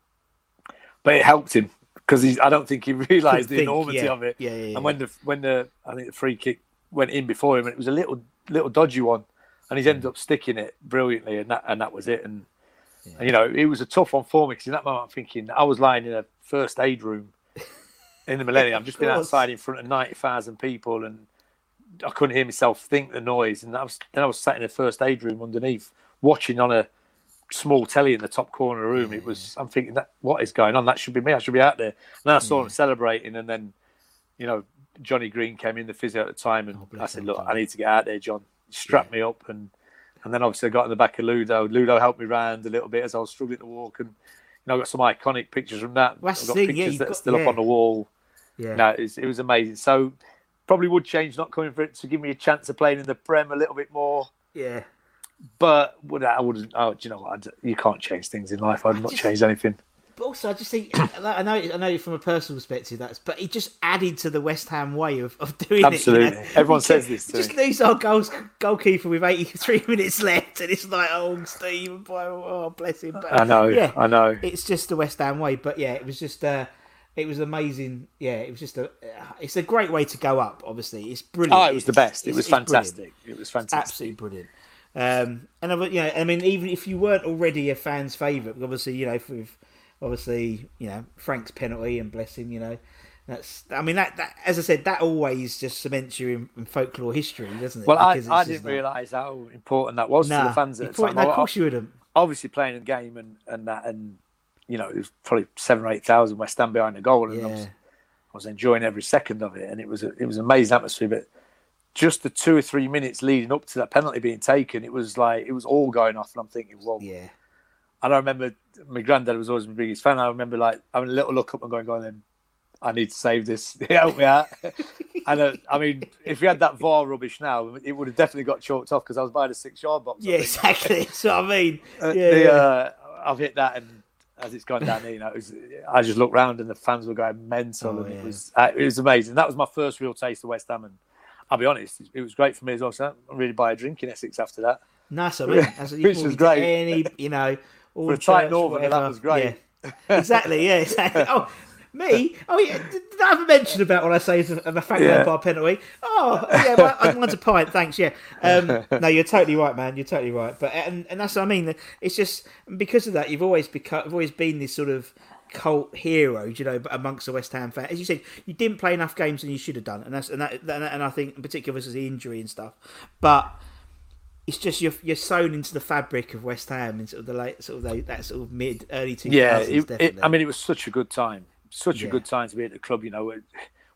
But it helped him because I don't think he realised the think, enormity yeah, of it. Yeah, yeah, and when the when the I think the free kick went in before him, and it was a little little dodgy one, and he's ended up sticking it brilliantly, and that and that was it. And, yeah. and you know, it was a tough one for me because in that moment I'm thinking I was lying in a first aid room in the Millennium. I've just been outside in front of ninety thousand people, and I couldn't hear myself think the noise. And I was then I was sat in a first aid room underneath, watching on a small telly in the top corner of the room. It was I'm thinking that what is going on? That should be me. I should be out there. And then I saw yeah. them celebrating, and then you know Johnny Green came in the physio at the time, and oh, I said, "Look, I need to get out there, John." He strapped yeah. me up, and and then obviously I got in the back of Ludo. Ludo helped me round a little bit as I was struggling to walk, and you know I got some iconic pictures from that. I've got thing, pictures yeah, that got, are still up on the wall. Yeah, no, it was, it was amazing. So probably would change not coming for it to give me a chance of playing in the Prem a little bit more. Yeah. But would I, wouldn't. Oh, do you know what? you can't change things in life. I'd not change anything. But also, I just think I know I know from a personal perspective that's, but it just added to the West Ham way of, of doing Absolutely. it. Absolutely, you know? everyone says this. To just lose our goals goalkeeper with 83 minutes left, and it's like, oh, Steve, oh, bless him. But, I know, yeah, I know. It's just the West Ham way, but yeah, it was just. Uh, it was amazing. Yeah, it was just a. It's a great way to go up. Obviously, it's brilliant. Oh, it was the best. It was fantastic. It was fantastic. Absolutely brilliant. Um, and I, you know, I mean, even if you weren't already a fan's favourite, obviously, you know, with obviously, you know, Frank's penalty and bless him, you know, that's. I mean, that, that as I said, that always just cements you in, in folklore history, doesn't it? Well, I, I didn't realise how important that was nah, to the fans at the time. of course, you wouldn't. Obviously, playing a game and and that and you know, it was probably seven or eight thousand West Ham behind the goal, and yeah. I, was, I, was, enjoying every second of it, and it was a, it was an amazing atmosphere. But just the two or three minutes leading up to that penalty being taken, it was like it was all going off, and I'm thinking, well, yeah. And I remember my granddad was always my biggest fan. I remember like having a little look up and going, going, then I need to save this. Help me out. and uh, I mean, if we had that VAR rubbish now, it would have definitely got chalked off because I was by the six yard box. Yeah, exactly. That's what I mean. Uh, yeah, the, yeah. Uh, I've hit that and as it's gone down, you know, was, I just looked round and the fans were going mental, oh, and yeah. it was uh, it was amazing. That was my first real taste of West Ham, and I'll be honest, it was great for me as well. So I really buy a drink in Essex after that. Nice, I mean, which was great. Any, you know, all for a tight Northern, that was great. Yeah. exactly, yeah. Exactly. Oh, me? Oh yeah, did I have a mention about what I say of a Frank yeah. Lampard penalty? Oh yeah, well, I want a pint, thanks. Yeah, um, no, you're totally right, man. You're totally right. But and, and that's what I mean. It's just because of that, you've always become, you've always been this sort of cult hero, you know, amongst the West Ham fans. As you said, you didn't play enough games and you should have done, and that's and that and I think in particular this is the injury and stuff, but it's just you're you're sewn into the fabric of West Ham in sort of the late sort of the, that sort of mid early two thousands. Yeah, it, it, I mean, it was such a good time such yeah. a good time to be at the club. You know,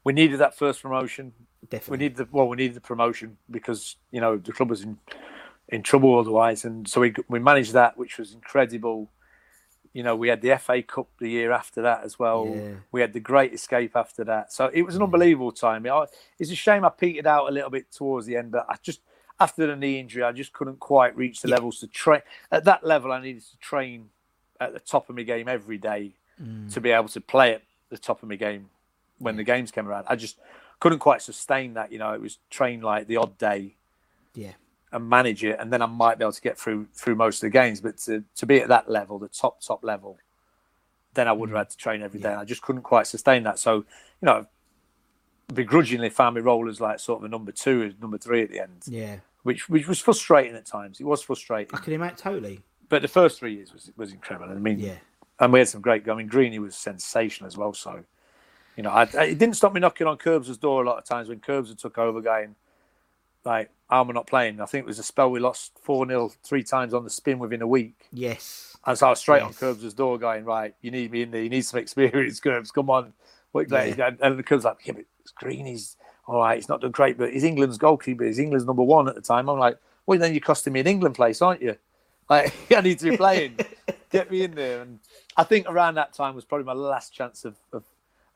we needed that first promotion. Definitely. We needed the well, we needed the promotion because you know the club was in in trouble otherwise, and so we we managed that, which was incredible. You know, we had the FA Cup the year after that as well. Yeah. We had the Great Escape after that, so it was an unbelievable time. It's a shame I petered out a little bit towards the end, but I just after the knee injury, I just couldn't quite reach the yeah. levels to train at that level. I needed to train at the top of my game every day mm. to be able to play at the top of my game when the games came around. I just couldn't quite sustain that. You know, it was train like the odd day, yeah, and manage it, and then I might be able to get through through most of the games. But to, to be at that level, the top top level, then I would have had to train every day. Yeah. I just couldn't quite sustain that. So, you know, begrudgingly found my role as like sort of a number two, number three at the end. Yeah, which which was frustrating at times. It was frustrating. I can imagine totally. But the first three years was was incredible. I mean, yeah and we had some great. I mean, Greeny was sensational as well. So, you know, I, I, it didn't stop me knocking on Curbs' door a lot of times when Curbs took over, going like, "I'm not playing." I think it was a spell we lost four 0 three times on the spin within a week. Yes, and so I was straight yes. on Curbs' door, going, "Right, you need me in there. You need some experience, Curbs. Come on." What yeah. And the Curbs like, "Yeah, but it's Green. He's all right. He's not done great, but he's England's goalkeeper. He's England's number one at the time." I'm like, "Well, then you're costing me an England place, aren't you?" Like, I need to be playing. Get me in there and I think around that time was probably my last chance of, of,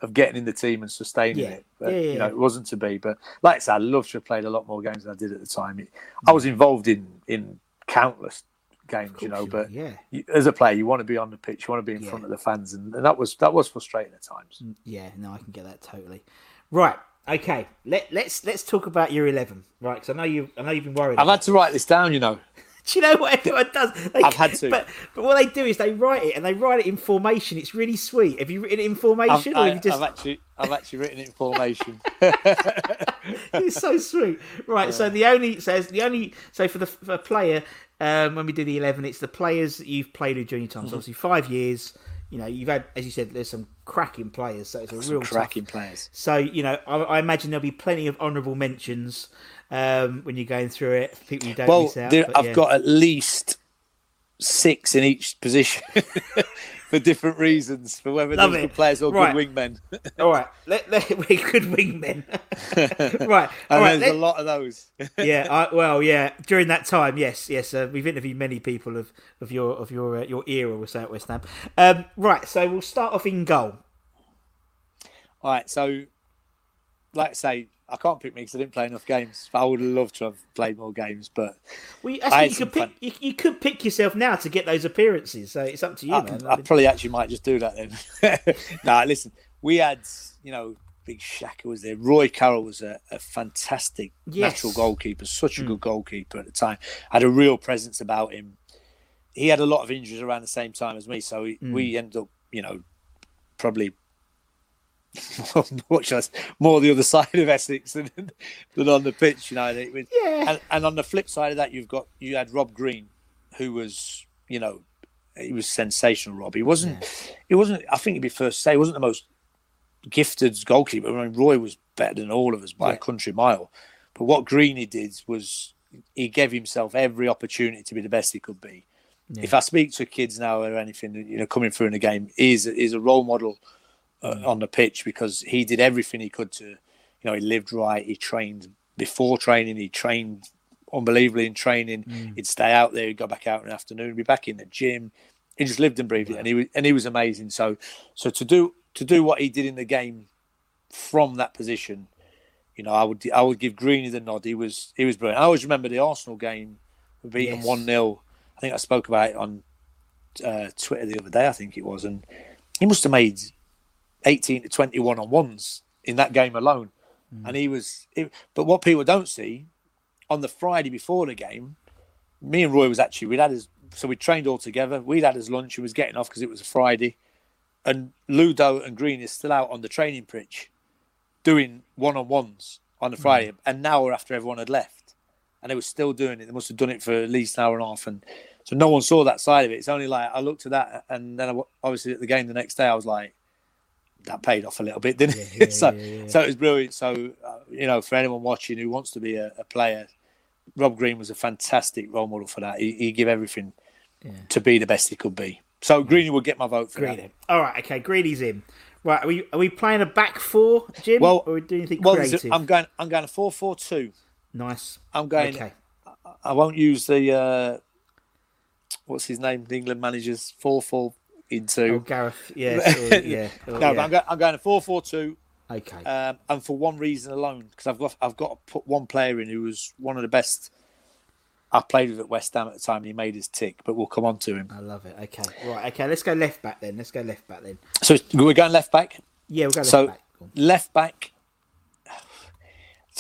of getting in the team and sustaining yeah. it. But, yeah, yeah, you know, it wasn't to be. But like I said, I love to have played a lot more games than I did at the time. It, I was involved in in countless games, you know. But yeah. You, as a player, you want to be on the pitch, you want to be in front of the fans, and, and that was that was frustrating at times. Mm, yeah, no, I can get that totally. Right, okay. Let let's let's talk about your eleven, right? Because I know you I know you've been worried. I've had to write this down, you know. do you know what everyone does? They, I've had to. But, but what they do is they write it and they write it in formation. It's really sweet. Have you written it in formation, I've, or I, have you just? have actually, I've actually written it in formation. it's so sweet. Right. So the only says the only so for the for a player um, when we do the eleven, it's the players that you've played with during your time. So obviously five years. You know, you've had, as you said, there's some cracking players. So it's a real tough- Cracking players. So you know, I, I imagine there'll be plenty of honourable mentions um, when you're going through it. People you don't Well, miss out. there, but I've yeah. got at least six in each position for different reasons, for whether Love they're good players or Right. good wingmen. All right, let, let, we're good wingmen. right, and right. there's let- a lot of those. yeah, I, well, yeah. During that time, yes, yes. Uh, we've interviewed many people of, of your of your uh, your era. We'll say at West Ham. Um, right, so we'll start off in goal. All right, so like I say, I can't pick me because I didn't play enough games. I would love to have played more games, but Well, you, I actually, you could pick you, you could pick yourself now to get those appearances. So it's up to you, I, man. I probably actually might just do that then. nah, listen, we had, you know, Big Shaka was there. Roy Carroll was a, a fantastic Yes. natural goalkeeper, such a good goalkeeper at the time. Had a real presence about him. He had a lot of injuries around the same time as me, so we, Hmm. we ended up, you know, probably. I say? More the other side of Essex than, than on the pitch, you know. was- Yeah. And, and on the flip side of that, you've got you had Rob Green, who was, you know, he was sensational. Rob, he wasn't, he wasn't. I think it'd be first to say he wasn't the most gifted goalkeeper. I mean, Roy was better than all of us by Yeah. a country mile. But what Greeny did was he gave himself every opportunity to be the best he could be. If I speak to kids now or anything, you know, coming through in the game, he's is a role model Mm. on the pitch because he did everything he could to, you know, he lived right. He trained before training. He trained unbelievably in training. Mm. He'd stay out there. He'd go back out in the afternoon. Be back in the gym. He just lived and breathed it, and he was and he was amazing. So, so to do to do what he did in the game from that position, you know, I would I would give Greeny the nod. He was he was brilliant. I always remember the Arsenal game. We beat them Yes. one 0 I think I spoke about it on uh, Twitter the other day. I think it was, and he must have made eighteen to twenty one on ones in that game alone. Hmm. And he was, it, but what people don't see on the Friday before the game, me and Roy was actually we'd had his so we trained all together. We'd had his lunch and was getting off because it was a Friday, and Ludo and Green is still out on the training pitch doing one on ones on the Friday, an hour after everyone had left, and they were still doing it. They must have done it for at least an hour and a half, and so no one saw that side of it. It's only like I looked at that, and then I, obviously at the game the next day, I was like, that paid off a little bit, didn't it? so, so it was brilliant. So uh, you know, for anyone watching who wants to be a, a player, Rob Green was a fantastic role model for that. He, he gave everything to be the best he could be. So Greeny would get my vote for Greeny. All right, okay. Greeny's in. Right, are we are we playing a back four, Jim? Well, or are we doing anything well, creative? A, I'm going. I'm going to four four two. nice. I'm going. Okay. I won't use the uh, what's his name? The England managers four four into. Oh, Gareth. Yeah. yeah. no, yeah. but I'm, go- I'm going to four four two. Okay. um, and for one reason alone, because I've got I've got to put one player in who was one of the best I played with at West Ham at the time. He made his tick, but we'll come on to him. I love it. Okay. Right. Okay. Let's go left back then. Let's go left back then. So we're going left back. Yeah, we'll go left back. Left back.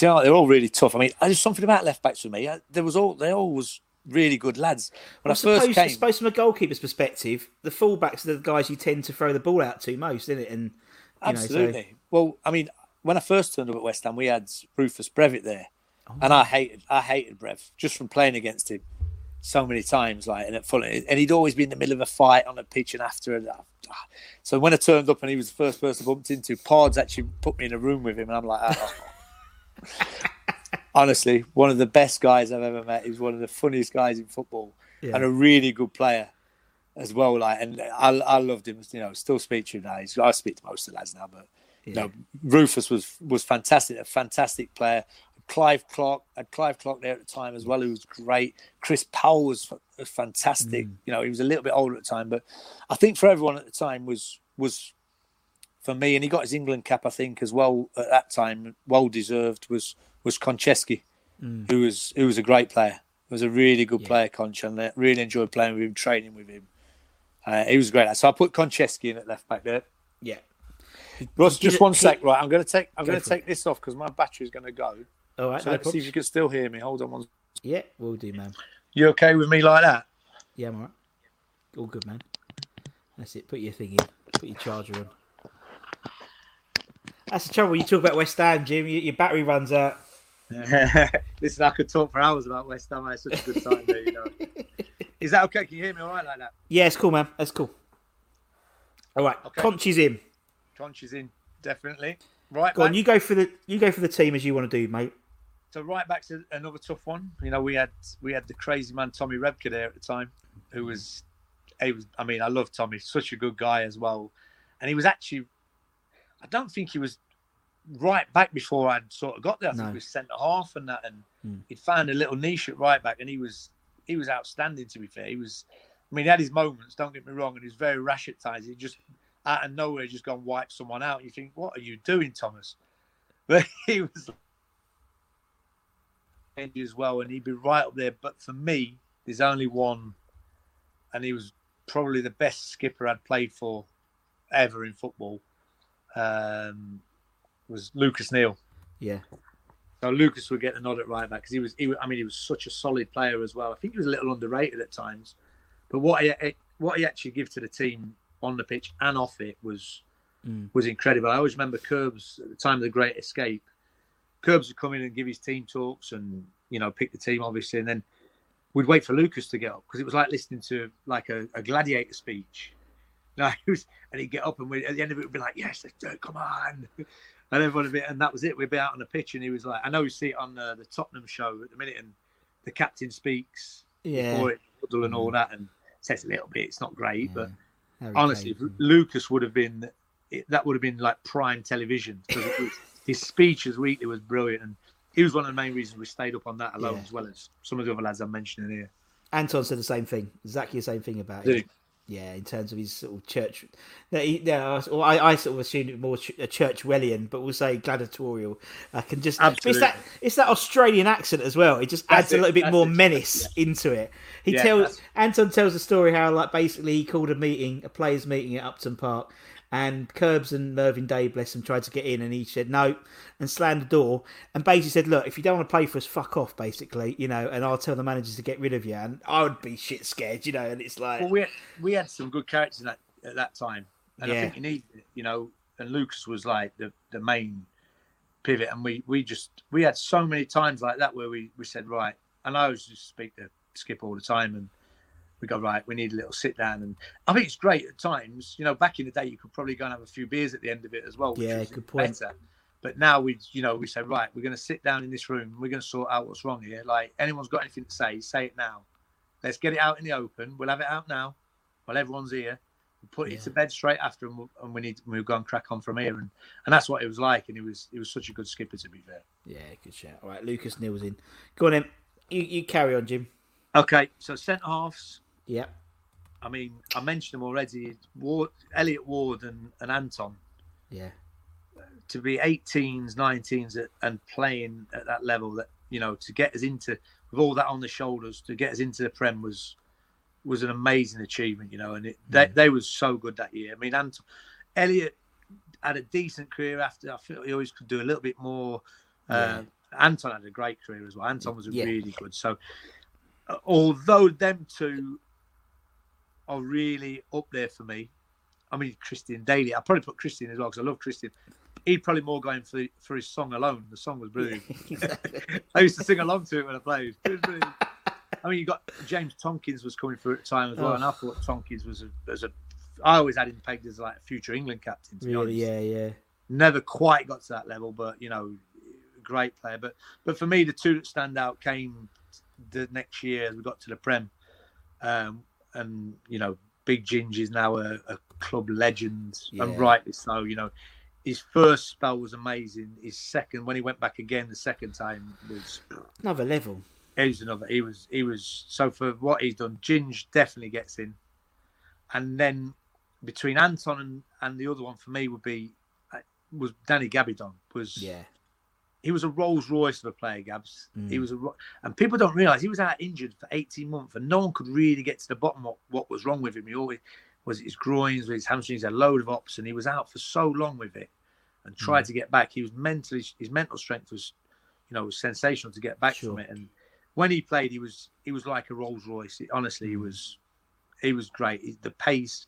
You know they're all really tough. I mean, there's something about left backs for me. I- There was all they all was really good lads. When I I first suppose, came, I suppose from a goalkeeper's perspective, the fullbacks are the guys you tend to throw the ball out to most, isn't it? And you Absolutely. Know, so, Well, I mean, when I first turned up at West Ham, we had Rufus Brevett there, Oh. and I hated, I hated Brev just from playing against him so many times. Like, and at Fulham, and he'd always be in the middle of a fight on the pitch and after. And, so when I turned up and he was the first person I bumped into, Pards actually put me in a room with him, and I'm like, oh. honestly, one of the best guys I've ever met. He was one of the funniest guys in football, Yeah. and a really good player as well. Like, and I, I loved him. You know, still speak to him now. He's, I speak to most of the lads now, but you know, Rufus was was fantastic. A fantastic player. Clive Clarke had uh, Clive Clarke there at the time as well, who was great. Chris Powell was, was fantastic. Mm. You know, he was a little bit older at the time, but I think for everyone at the time was was for me, and he got his England cap, I think, as well at that time, well deserved. Was was Konchesky, who was who was a great player. He Was a really good player, Conch, and I really enjoyed playing with him, training with him. Uh, he was great. So I put Konchesky in at left back there. yeah. Russ, just it- one he- sec, right? I'm going to take I'm Go going to for it. take this off because my battery's going to go. All right. So no let's see if you can still hear me. Hold on one. Yeah, we'll do, man. You okay with me like that? Yeah, I'm alright. All good, man. That's it. Put your thing in. Put your charger on. That's the trouble. You talk about West Ham, Jim. Your battery runs out. Listen, I could talk for hours about West Ham. I had such a good time there, you know. Is that okay? Can you hear me all right like that? Yeah, it's cool, man. That's cool. All right, Okay. Conch is in. Conch is in, definitely. Right, Go on, you go for the you go for the team as you want to do, mate. So right back to another tough one. You know, we had we had the crazy man Tommy Repka there at the time, who was, he was. I mean, I love Tommy, such a good guy as well, and he was actually. I don't think he was right back before I'd sort of got there. I think No. he was centre half and that, and Hmm. he'd found a little niche at right back, and he was he was outstanding. To be fair, he was. I mean, he had his moments. Don't get me wrong, and he was very rash at times. He just out of nowhere just gone wipe someone out. You think, what are you doing, Thomas? But he was as well, and he'd be right up there. But for me, there's only one, and he was probably the best skipper I'd played for ever in football. Um, was Lucas Neill. Yeah, So Lucas would get the nod at right back because he was, he. I mean, he was such a solid player as well. I think he was a little underrated at times, but what he what he actually gave to the team on the pitch and off it was Mm. was incredible. I always remember Curbs at the time of the Great Escape. Curbs would come in and give his team talks and you know pick the team obviously, and then we'd wait for Lucas to get up because it was like listening to like a, a gladiator speech. No, and he'd get up and at the end of it would be like, "Yes, let's do it, come on," and everyone be, and that was it. We'd be out on the pitch, and he was like, "I know you see it on uh, the Tottenham show at the minute, and the captain speaks yeah. before it, and all that, and says a little bit. It's not great, but Harry honestly, Lucas would have been, it, that would have been like prime television. 'cause it was, his speeches weekly was brilliant, and he was one of the main reasons we stayed up on that alone, Yeah. as well as some of the other lads I'm mentioning here. Anton said the same thing, exactly the same thing about Did it. Yeah, in terms of his sort of church. No, he, no, or I, I sort of assumed it more ch- a Churchillian, but we'll say gladiatorial. I can just but it's that it's that Australian accent as well. It just That's adds a little bit more it, menace into it. He Yeah, tells Anton tells the story how like basically he called a meeting, a players' meeting at Upton Park, and Curbs and Mervyn Day, bless him, tried to get in, and he said no, and slammed the door, and basically said, "Look, if you don't want to play for us, fuck off, basically, you know, and I'll tell the managers to get rid of you." And I would be shit scared, you know, and it's like, Well, we had, we had some good characters in that, at that time, and I think you need, it, you know, and Lucas was like the, the main pivot, and we we just we had so many times like that where we we said right, and I always just speak to Skip all the time, and we go right, we need a little sit down, and I think it's great at times. You know, back in the day, you could probably go and have a few beers at the end of it as well. Which Yeah, good point. Better. But now we, you know, we say right, we're going to sit down in this room, we're going to sort out what's wrong here. Like anyone's got anything to say, say it now. Let's get it out in the open. We'll have it out now while everyone's here. We'll put Yeah. it to bed straight after, and, we'll, and we need we'll go and crack on from here. And and that's what it was like. And it was it was such a good skipper, to be fair. Yeah, good shout. All right, Lucas Neill's in. Go on, then. You, you carry on, Jim. Okay, so centre halves. Yeah, I mean, I mentioned them already. Ward, Elliot Ward and, and Anton yeah, to be 18s, 19s, at, and playing at that level. That you know, to get us into with all that on the shoulders, to get us into the Prem was was an amazing achievement. You know, and it, they they was so good that year. I mean, Anton, Elliot had a decent career after. I feel he always could do a little bit more. Uh, Anton had a great career as well. Anton was Yeah. really good. So, uh, although them two are really up there for me, I mean Christian Dailly. I probably put Christian as well because I love Christian. He'd probably more going for for his song alone. The song was brilliant. I used to sing along to it when I played. I mean, you got James Tomkins was coming through at the time as well, Oh. and I thought Tompkins was a, was a. I always had him pegged as like a future England captain. To be honest yeah, yeah. never quite got to that level, but you know, great player. But but for me, the two that stand out came the next year as we got to the Prem, um, and you know, Big Ginge is now a, a club legend, Yeah. and rightly so. You know, his first spell was amazing. His second, when he went back again the second time, was Another level. he was another. He was he was so for what he's done. Ginge definitely gets in, and then between Anton and, and the other one for me would be uh, was Danny Gabbidon. Was Yeah, he was a Rolls Royce of a player, Gabs. Mm. He was a and people don't realise he was out injured for eighteen months, and no one could really get to the bottom what what was wrong with him. He always was it his groins, his hamstrings, a load of ops, and he was out for so long with it, and tried Mm. to get back. He was mentally his mental strength was, you know, was sensational to get back Sure. from it, and when he played, he was he was like a Rolls Royce. Honestly, he was he was great. The pace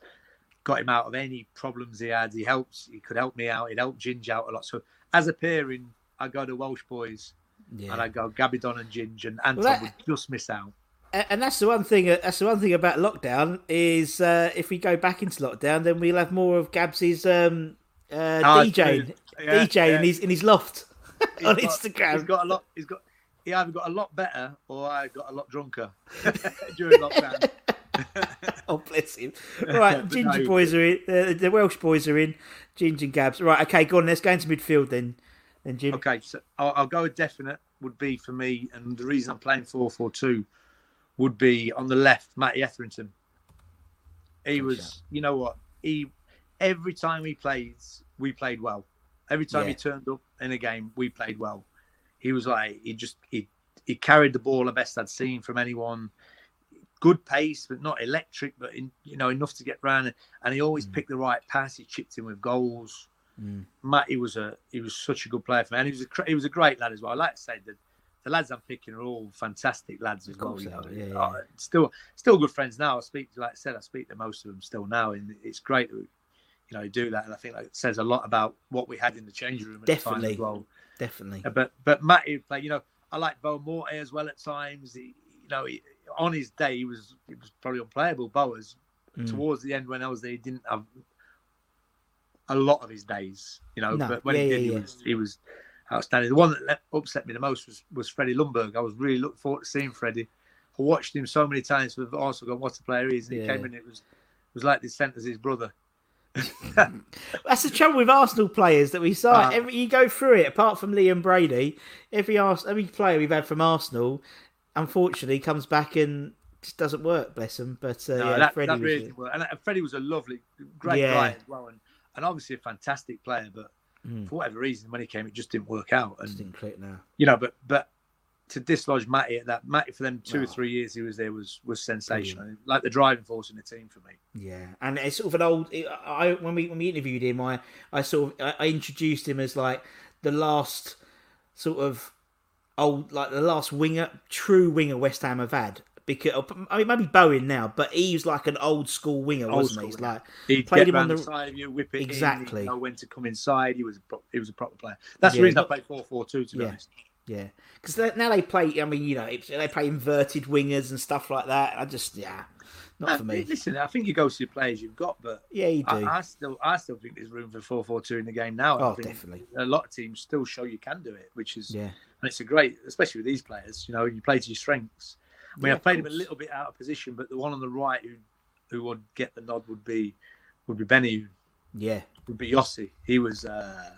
got him out of any problems he had. He helps. He could help me out. He'd help Ginge out a lot. So as a pairing, I go to Welsh boys, Yeah. and I go Gabbidon and Ginge, and Anton that- would just miss out. And that's the one thing. uh, That's the one thing about lockdown is uh, if we go back into lockdown, then we'll have more of Gabs's um, uh, Oh, DJing, true. Yeah, in his in his loft on got- Instagram. He's got a lot. He's got. He either got a lot better or I got a lot drunker during lockdown. Oh, bless him. Right, Ginger no. boys are in. Uh, the Welsh boys are in. Ginger and Gabs. Right, okay, go on. Let's go into midfield then. Then Jim. Okay, so I'll, I'll go a definite would be for me, and the reason I'm playing four four two would be on the left, Matty Etherington. He Good was, shout. you know what? He every time he plays, we played well. Every time Yeah. he turned up in a game, we played well. He was like he just he he carried the ball the best I'd seen from anyone. Good pace, but not electric, but in, you know enough to get round. And he always hmm. picked the right pass. He chipped in with goals. Mm. Matt, he was a he was such a good player for me, and he was a he was a great lad as well. I like to say that the lads I'm picking are all fantastic lads as Of well. You know, are, yeah, Uh, yeah. still still good friends now. I speak, like I said, I speak to most of them still now, and it's great that we, you know do that. And I think that says a lot about what we had in the change room the Definitely. as well. Definitely. Uh, But but Matt, he play. You know, I like Boa Morte as well at times. He, you know, he, on his day, he was he was probably unplayable. Boas Mm. towards the end when I was there, he didn't have a lot of his days. You know, No, but when yeah, he did, yeah. he was he was outstanding. The one that upset me the most was was Freddie Ljungberg. I was really looking forward to seeing Freddie. I watched him so many times. We've also gone, what a player he is. And he came in, it was it was like they sent as his brother. That's the trouble with Arsenal players that we saw. Ah. every you go through it. Apart from Liam Brady, every Ars- every player we've had from Arsenal, unfortunately, comes back and just doesn't work. Bless him. But uh, No, yeah, that, Freddie that was- really didn't work. And uh, Freddie was a lovely, great Yeah. guy as well, and, and obviously a fantastic player. But Mm. for whatever reason, when he came, it just didn't work out. And just didn't click now. you know, but but to dislodge Matty at that Matty for them two No. or three years he was there was was sensational. Like the driving force in the team for me. Yeah, and it's sort of an old. I when we when we interviewed him, I I sort of I, I introduced him as like the last sort of old like the last winger, true winger West Ham have had. Because I mean maybe Bowen now, but he was like an old school winger, Old wasn't he? He's like He Played him on the the- side of you, whip it Exactly. in, when to come inside. He was a pro- he was a proper player. That's Yeah, the reason I played four four two. To be Yeah. honest, yeah, because now they play. I mean, you know, they play inverted wingers and stuff like that. I just yeah, not for me. Listen, I think you go to the players you've got, but Yeah, you do. I, I still I still think there's room for four four two in the game now. I Oh, think definitely. A lot of teams still show you can do it, which is Yeah. and it's a great, especially with these players. You know, you play to your strengths. I mean, Yeah, I played him a little bit out of position, but the one on the right who who would get the nod would be would be Benny, Yeah, would be Yossi. He was uh,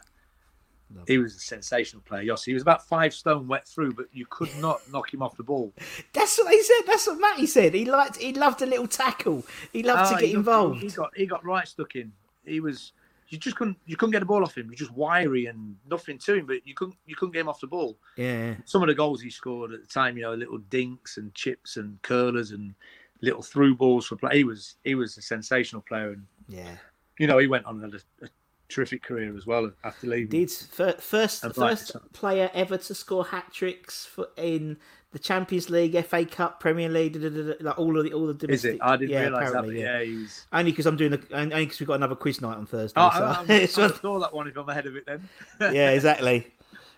Love he was a sensational player. Yossi. He was about five stone wet through, but you could not knock him off the ball. that's what he said. That's what Matty said. He liked. He loved a little tackle. He loved Ah, to get he got- involved. He got he got right stuck in. He was you just couldn't you couldn't get the ball off him. He was just wiry and nothing to him, but you couldn't you couldn't get him off the ball. yeah. some of the goals he scored at the time, you know, little dinks and chips and curlers and little through balls for play. He was he was a sensational player, and Yeah, you know he went on a, a terrific career as well after leaving. did first first player ever to score hat tricks for in the Champions League, FA Cup, Premier League, da, da, da, like all of the all the domestic. Is it? I didn't yeah, realise that. Yeah. he was. Only because I'm doing the only because we've got another quiz night on Thursday. Oh, so I, oh, I'm, it's I one- saw that one if I'm ahead of it then. yeah, exactly.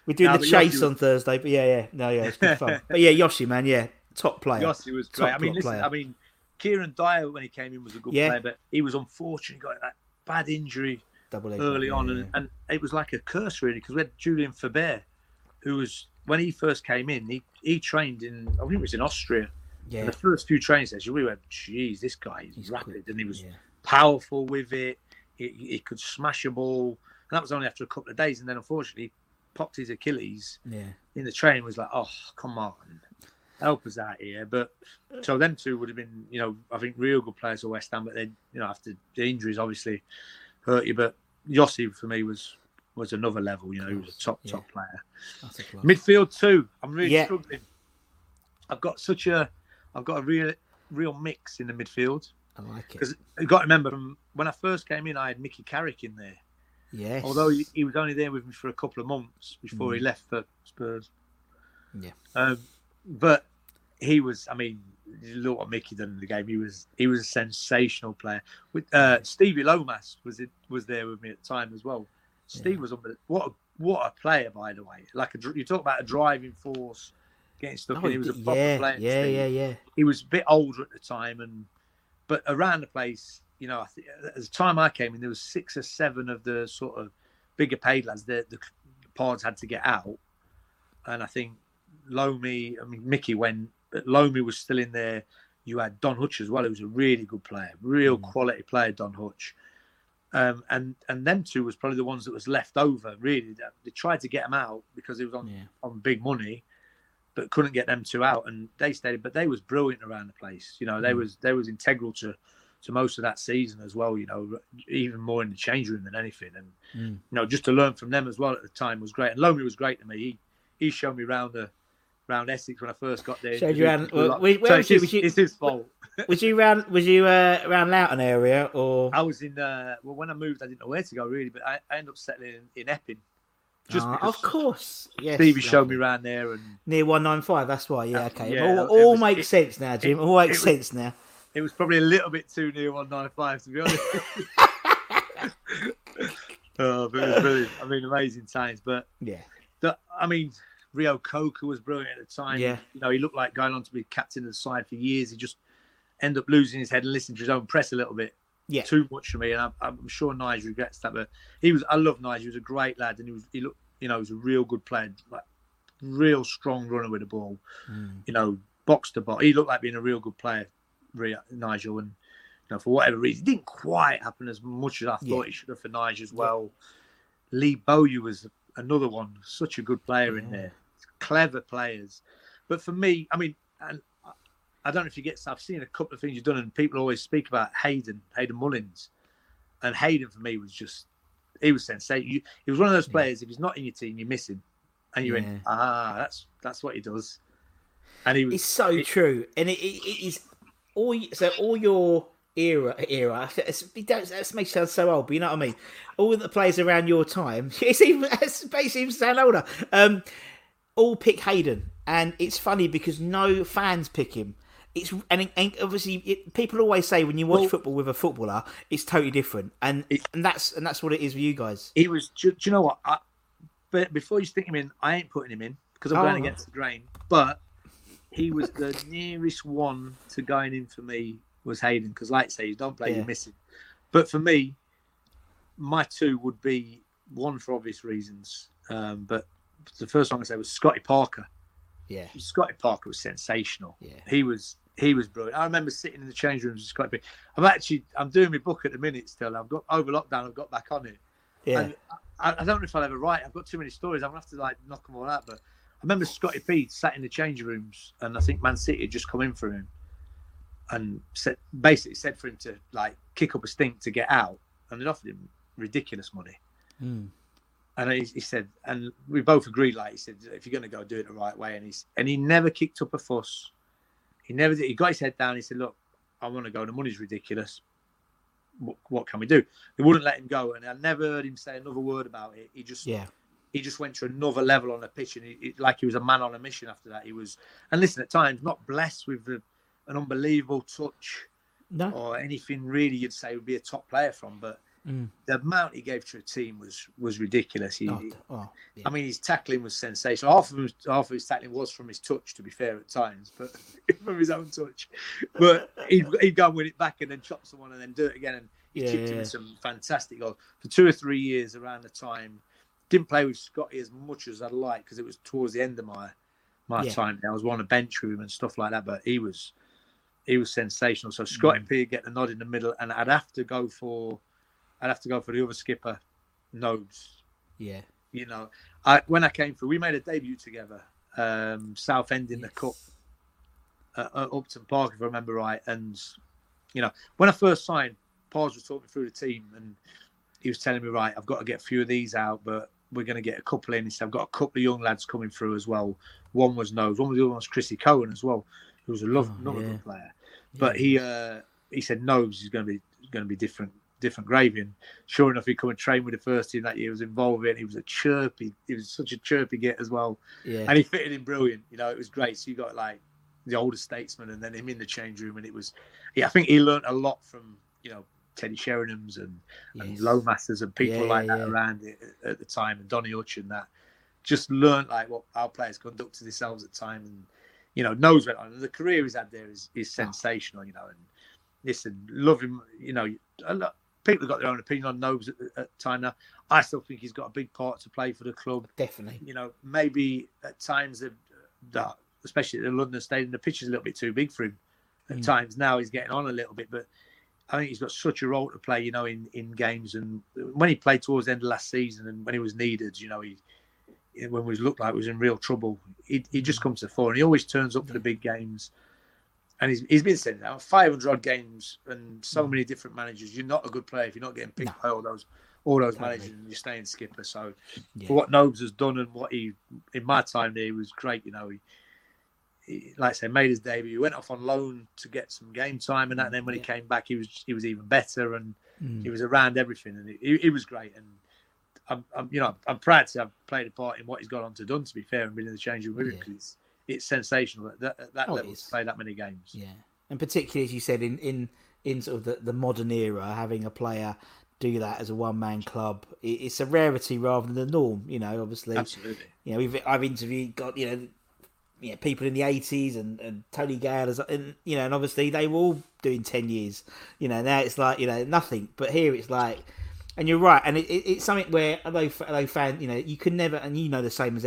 We're doing No, the chase Yossi was- on Thursday, but yeah, yeah, no, yeah, it's good fun. but yeah, Yossi, man, yeah, top player. Yossi was Top great. I mean, listen, player. I mean, Kieran Dyer when he came in was a good Yeah. player, but he was unfortunate. Got that bad injury Double early on, yeah. and, and it was like a curse really because we had Julian Faubert, who was when he first came in, he he trained in I think it was in Austria. yeah, And the first few training sessions, we went, "Geez, this guy is He's rapid," and he was yeah. powerful with it. He, he could smash a ball, and that was only after a couple of days. And then, unfortunately, he popped his Achilles yeah. in the training. Was like, "Oh, come on, help us out here." But so them two would have been, you know, I think real good players for West Ham. But then, you know, after the injuries, obviously hurt you. But Yossi for me was was another level. You know, he was a top yeah. top player. That's a class. Midfield too. I'm really Yeah. struggling. I've got such a, I've got a real, real mix in the midfield I like it. because you got to remember from when I first came in, I had Mickey Carrick in there. Yes. Although he, he was only there with me for a couple of months before he left for Spurs. Mm. Yeah. Um, but he was. I mean, look what Mickey done in the game. He was he was a sensational player. With uh, Stevie Lomas was it was there with me at the time as well. Steve yeah. was on what a, what a player by the way. Like a, you talk about a driving force, getting stuck oh, in. He was a proper yeah, player. Yeah, Steve. yeah, yeah. He was a bit older at the time, and but around the place, you know, at the time I came in, there was six or seven of the sort of bigger paid lads. The the pods had to get out, and I think Lomi, I mean Mickey when Lomi was still in there. You had Don Hutch as well, who was a really good player, real mm. quality player, Don Hutch. Um, and and them two was probably the ones that was left over. Really, they tried to get them out because it was on yeah. on big money, but couldn't get them two out. And they stayed, but they was brilliant around the place. You know, they mm. was they was integral to to most of that season as well. You know, even more in the change room than anything. And mm. you know, just to learn from them as well at the time was great. And Lomi was great to me. He he showed me around the round Essex when I first got there. Showed you around. Well, where, where so was, you, was you? It's his fault. Was you around? Was you uh, around Loughton area or? I was in. Uh, well, when I moved, I didn't know where to go really, but I, I ended up settling in, in Epping. Just uh, of course, yes. Stevie showed me around there and near one nine five. That's why. Yeah, okay. Yeah, all, all was, makes it, sense now, Jim. It, all makes sense now. It was probably a little bit too near one nine five to be honest. oh, but it was brilliant. I mean, amazing times. But yeah, the, I mean, Reo-Coker was brilliant at the time. Yeah. You know, he looked like going on to be captain of the side for years. He just ended up losing his head and listening to his own press a little bit. Yeah. Too much for me. And I'm, I'm sure Nigel regrets that. But he was, I love Nigel. He was a great lad. And he was, he looked, you know, he was a real good player. Like, real strong runner with the ball. Mm. You know, box to box. He looked like being a real good player, Nigel. And, you know, for whatever reason, it didn't quite happen as much as I thought yeah. it should have for Nigel as well. Yeah. Lee Bowyer was another one, such a good player yeah. in there clever players. But for me, I mean, and I don't know if you get. I've seen a couple of things you've done, and people always speak about Hayden, Hayden Mullins, and Hayden for me was just he was sensational. He was one of those players. If he's not in your team, you miss him, and you yeah. in. ah, that's that's what he does. And he was. It's so it, true, and it, it, it is all. So all your era era. It's, it that makes you sound so old, but you know what I mean. All the players around your time, it's even it's basically sound older. Um, all pick Hayden, and it's funny because no fans pick him. It's and, and obviously it, people always say when you watch well, football with a footballer, it's totally different, and it, and that's and that's what it is with you guys. He was. Do, do you know what? I, but before you stick him in, I ain't putting him in because I'm oh. going against the grain. But he was the nearest one to going in for me was Hayden because, like I say, you don't play, yeah. you're missing. But for me, my two would be one for obvious reasons, um, but the first one I said was Scotty Parker. Yeah, Scotty Parker was sensational. Yeah, he was he was brilliant. I remember sitting in the change rooms with Scotty. I'm actually I'm doing my book at the minute still. I've got over lockdown. I've got back on it. Yeah, and I, I don't know if I'll ever write. I've got too many stories. I'm gonna have to like knock them all out. But I remember Scotty P sat in the change rooms, and I think Man City had just come in for him, and said basically said for him to like kick up a stink to get out, and they offered him ridiculous money. Mm and he, he, said, and we both agreed, like he said, if you're going to go, do it the right way. And he's and he never kicked up a fuss. He never did. He got his head down. He said, look, I want to go. The money's ridiculous. What, what, can we do? They wouldn't let him go, and I never heard him say another word about it. He just, yeah, he just went to another level on the pitch, and he, he, like he was a man on a mission. After that, he was, and listen, at times not blessed with the, an unbelievable touch, no. or anything really you'd say would be a top player from, but Mm. The amount he gave to a team was was ridiculous. He, oh, oh, yeah. I mean, his tackling was sensational. Half of, his, half of his tackling was from his touch, to be fair, at times, but from his own touch. But he'd, he'd go and win it back and then chop someone and then do it again. And he yeah, kicked yeah. him some fantastic goals for two or three years around the time. Didn't play with Scotty as much as I'd like because it was towards the end of my my yeah. time. I was on a bench with him and stuff like that, but he was he was sensational. So Scotty mm. P get the nod in the middle, and I'd have to go for I'd have to go for the other skipper, Nobes. Yeah. You know, I when I came through, we made a debut together, um, Southend in yes. the cup at, at Upton Park, if I remember right. And you know, when I first signed, Pards was talking through the team, and he was telling me, right, I've got to get a few of these out, but we're going to get a couple in. He said, I've got a couple of young lads coming through as well. One was Nose, one was the other one was Chrissy Cohen as well, who was a love, oh, another yeah. good player. But he uh, he said Nose is going to be going to be different different gravy. And sure enough, he come and train with the first team that year. He was involved in. He was a chirpy. He was such a chirpy get as well. Yeah. And he fitted in brilliant. You know, it was great. So you got like the older statesman, and then him in the change room, and it was, yeah, I think he learned a lot from you know Teddy Sheringham's and, yes. and Lowmasters and people yeah, like that yeah. around it at the time, and Donny Hutch and that just learned like what our players conducted themselves at the time, and you know knows went on. The career he's had there is is ah. sensational, you know, and listen, love him, you know, a lot, people have got their own opinion on Nobes at, at the time now. I still think he's got a big part to play for the club. Definitely. You know, maybe at times that, especially at the London Stadium, the pitch is a little bit too big for him. At mm. times now he's getting on a little bit, but I think he's got such a role to play. You know, in in games and when he played towards the end of last season and when he was needed, you know, he when we looked like he was in real trouble, he he just comes to the fore and he always turns up for the big games and he's, he's been saying now 500 odd games and so mm. many different managers. You're not a good player if you're not getting picked no. by all those all those totally. managers and you're staying skipper. So yeah. for what Nobes has done and what he in my time there he was great. You know, he, he, like I say made his debut. He went off on loan to get some game time and that. And then when yeah. he came back, he was he was even better and mm. he was around everything and he, he was great. And I'm, I'm, you know I'm proud to have played a part in what he's got on to done. To be fair, and been in the changing room because it's sensational at that, at that oh, level to play that many games. Yeah, and particularly as you said in in in sort of the, the modern era, having a player do that as a one man club, it's a rarity rather than the norm. You know, obviously, absolutely. You know, we've I've interviewed got you know. Yeah, people in the eighties and, and Tony Gale, and you know, and obviously they were all doing ten years. You know, now it's like you know nothing, but here it's like and you're right, and it, it, it's something where although although fan, you know, you can never, and you know the same as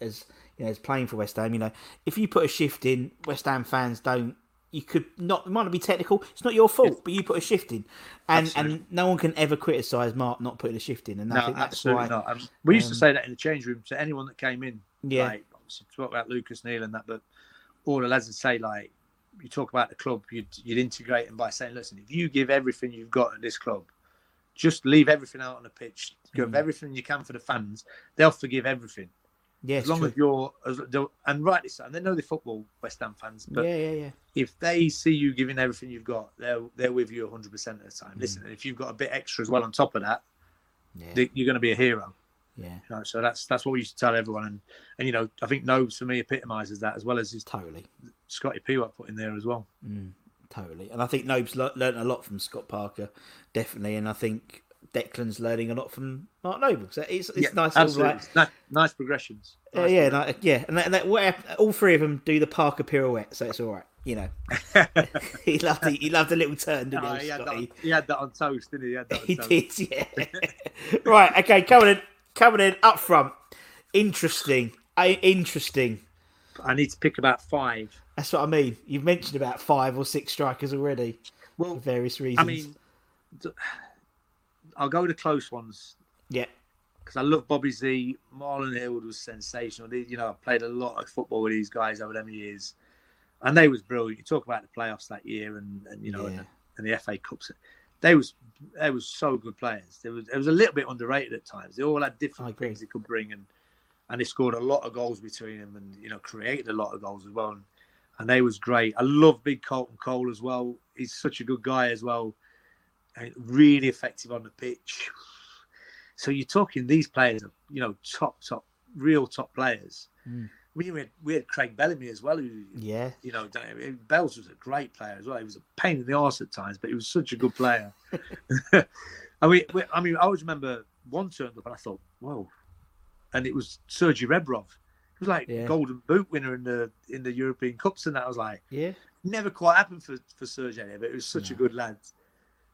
as you know, is playing for West Ham. You know, if you put a shift in, West Ham fans don't. You could not. It might not be technical. It's not your fault, but you put a shift in, and absolutely. and no one can ever criticise Mark not putting a shift in. And no, I think that's absolutely why. Not. Um, we used um, to say that in the change room to anyone that came in. Yeah. Like, obviously, talk about Lucas Neill and that, but all the lads would say like, you talk about the club, you'd, you'd integrate them by saying, listen, if you give everything you've got at this club, just leave everything out on the pitch, give mm. everything you can for the fans, they'll forgive everything. Yeah, as long true. as you're, as, and rightly so, and they know the football West Ham fans. But yeah, yeah, yeah. If they see you giving everything you've got, they're they're with you 100 percent of the time. Mm. Listen, if you've got a bit extra as well on top of that, yeah. you're going to be a hero. Yeah. You know, so that's that's what we used to tell everyone, and and you know, I think Nobes for me epitomises that as well as his totally Scotty P put in there as well. Mm, totally, and I think Nobes learned a lot from Scott Parker, definitely, and I think Declan's learning a lot from Mark Noble. So it's it's yeah, nice, absolutely. Like, nice, nice progressions. Nice uh, yeah, like, yeah, and that, that, all three of them do the Parker pirouette, so it's all right. You know, he loved the, he loved a little turn, didn't oh, he? He had, on, he had, that on toast, didn't he? He, he did, yeah. right, okay, coming in, coming in up front. Interesting, interesting. I need to pick about five. That's what I mean. You've mentioned about five or six strikers already. Well, for various reasons. I mean, I'll go with the close ones. Yeah. Because I love Bobby Z. Marlon Harewood was sensational. you know, I played a lot of football with these guys over them years, and they was brilliant. You talk about the playoffs that year, and, and you know, yeah. and, and, the FA Cups. They was they was so good players. There was it was a little bit underrated at times. They all had different things they could bring, and and they scored a lot of goals between them, and you know, created a lot of goals as well. And, and they was great. I love Big Carlton Cole as well. He's such a good guy as well really effective on the pitch. So you're talking these players, you know, top, top, real top players. Mm. We had we had Craig Bellamy as well. Who, yeah, you know, Bells was a great player as well. He was a pain in the arse at times, but he was such a good player. I mean, I mean, I always remember one turned up and I thought, whoa, and it was Sergei Rebrov. He was like yeah. Golden Boot winner in the in the European Cups, and that I was like, yeah, never quite happened for for Sergei, but it was such a good lad.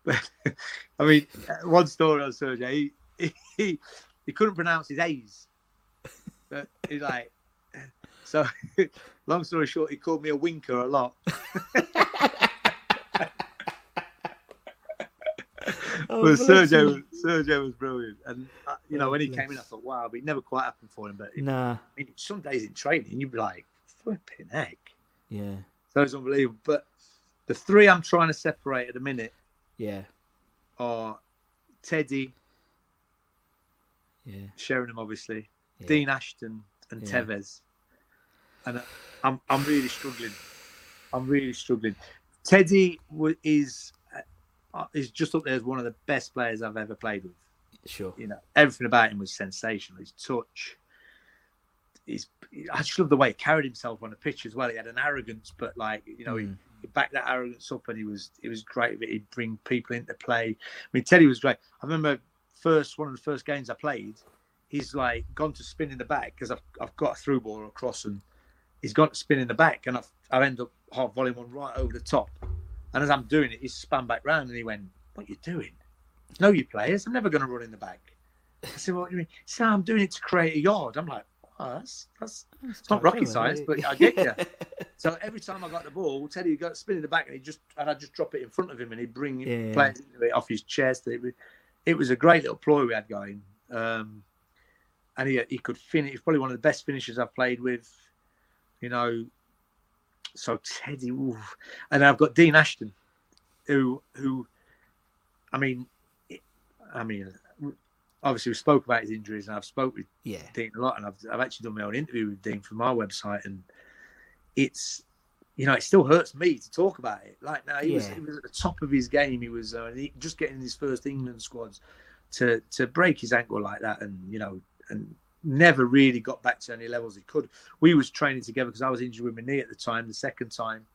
I mean, one story on Sergey, he, he, he couldn't pronounce his A's. But he's like, so long story short, he called me a winker a lot. oh, but Sergio, Sergio was brilliant, and uh, you know when he came in, I thought, wow, but it never quite happened for him. But nah, I mean, some days in training, you'd be like, flipping heck, yeah, so it's unbelievable. But the three I'm trying to separate at the minute yeah. Are Teddy, yeah, Sheringham, obviously, yeah. Dean Ashton, and yeah. Tevez. And I'm I'm really struggling. I'm really struggling. Teddy is uh, is just up there as one of the best players I've ever played with. Sure. You know, everything about him was sensational. His touch, he's I just love the way he carried himself on the pitch as well. He had an arrogance, but like you know, mm. He, backed that arrogance up, and he was he was great. That he'd bring people into play. I mean, Teddy was great. I remember first one of the first games I played. He's like gone to spin in the back because I've I've got a through ball across, and he's got to spin in the back, and I've I end up half volume on right over the top. And as I'm doing it, he span back round and he went, "What are you doing? No, you players. I'm never going to run in the back." I said, "What do you mean?" Said, "I'm doing it to create a yard." I'm like, oh, that's that's it's not rocket science, eh? but I get you. so every time I got the ball, Teddy would go spin in the back, and he just and I just drop it in front of him, and he'd bring yeah. players into it off his chest. It was, it was a great little ploy we had going, um, and he he could finish. He's probably one of the best finishers I've played with. You know, so Teddy, oof. and I've got Dean Ashton, who who, I mean, I mean, obviously we spoke about his injuries, and I've spoke with yeah. Dean a lot, and I've I've actually done my own interview with Dean from my website, and it's you know it still hurts me to talk about it. Like now he yeah. was he was at the top of his game. He was uh, he, just getting his first England squads to to break his ankle like that, and you know and never really got back to any levels he could. We was training together because I was injured with my knee at the time, the second time.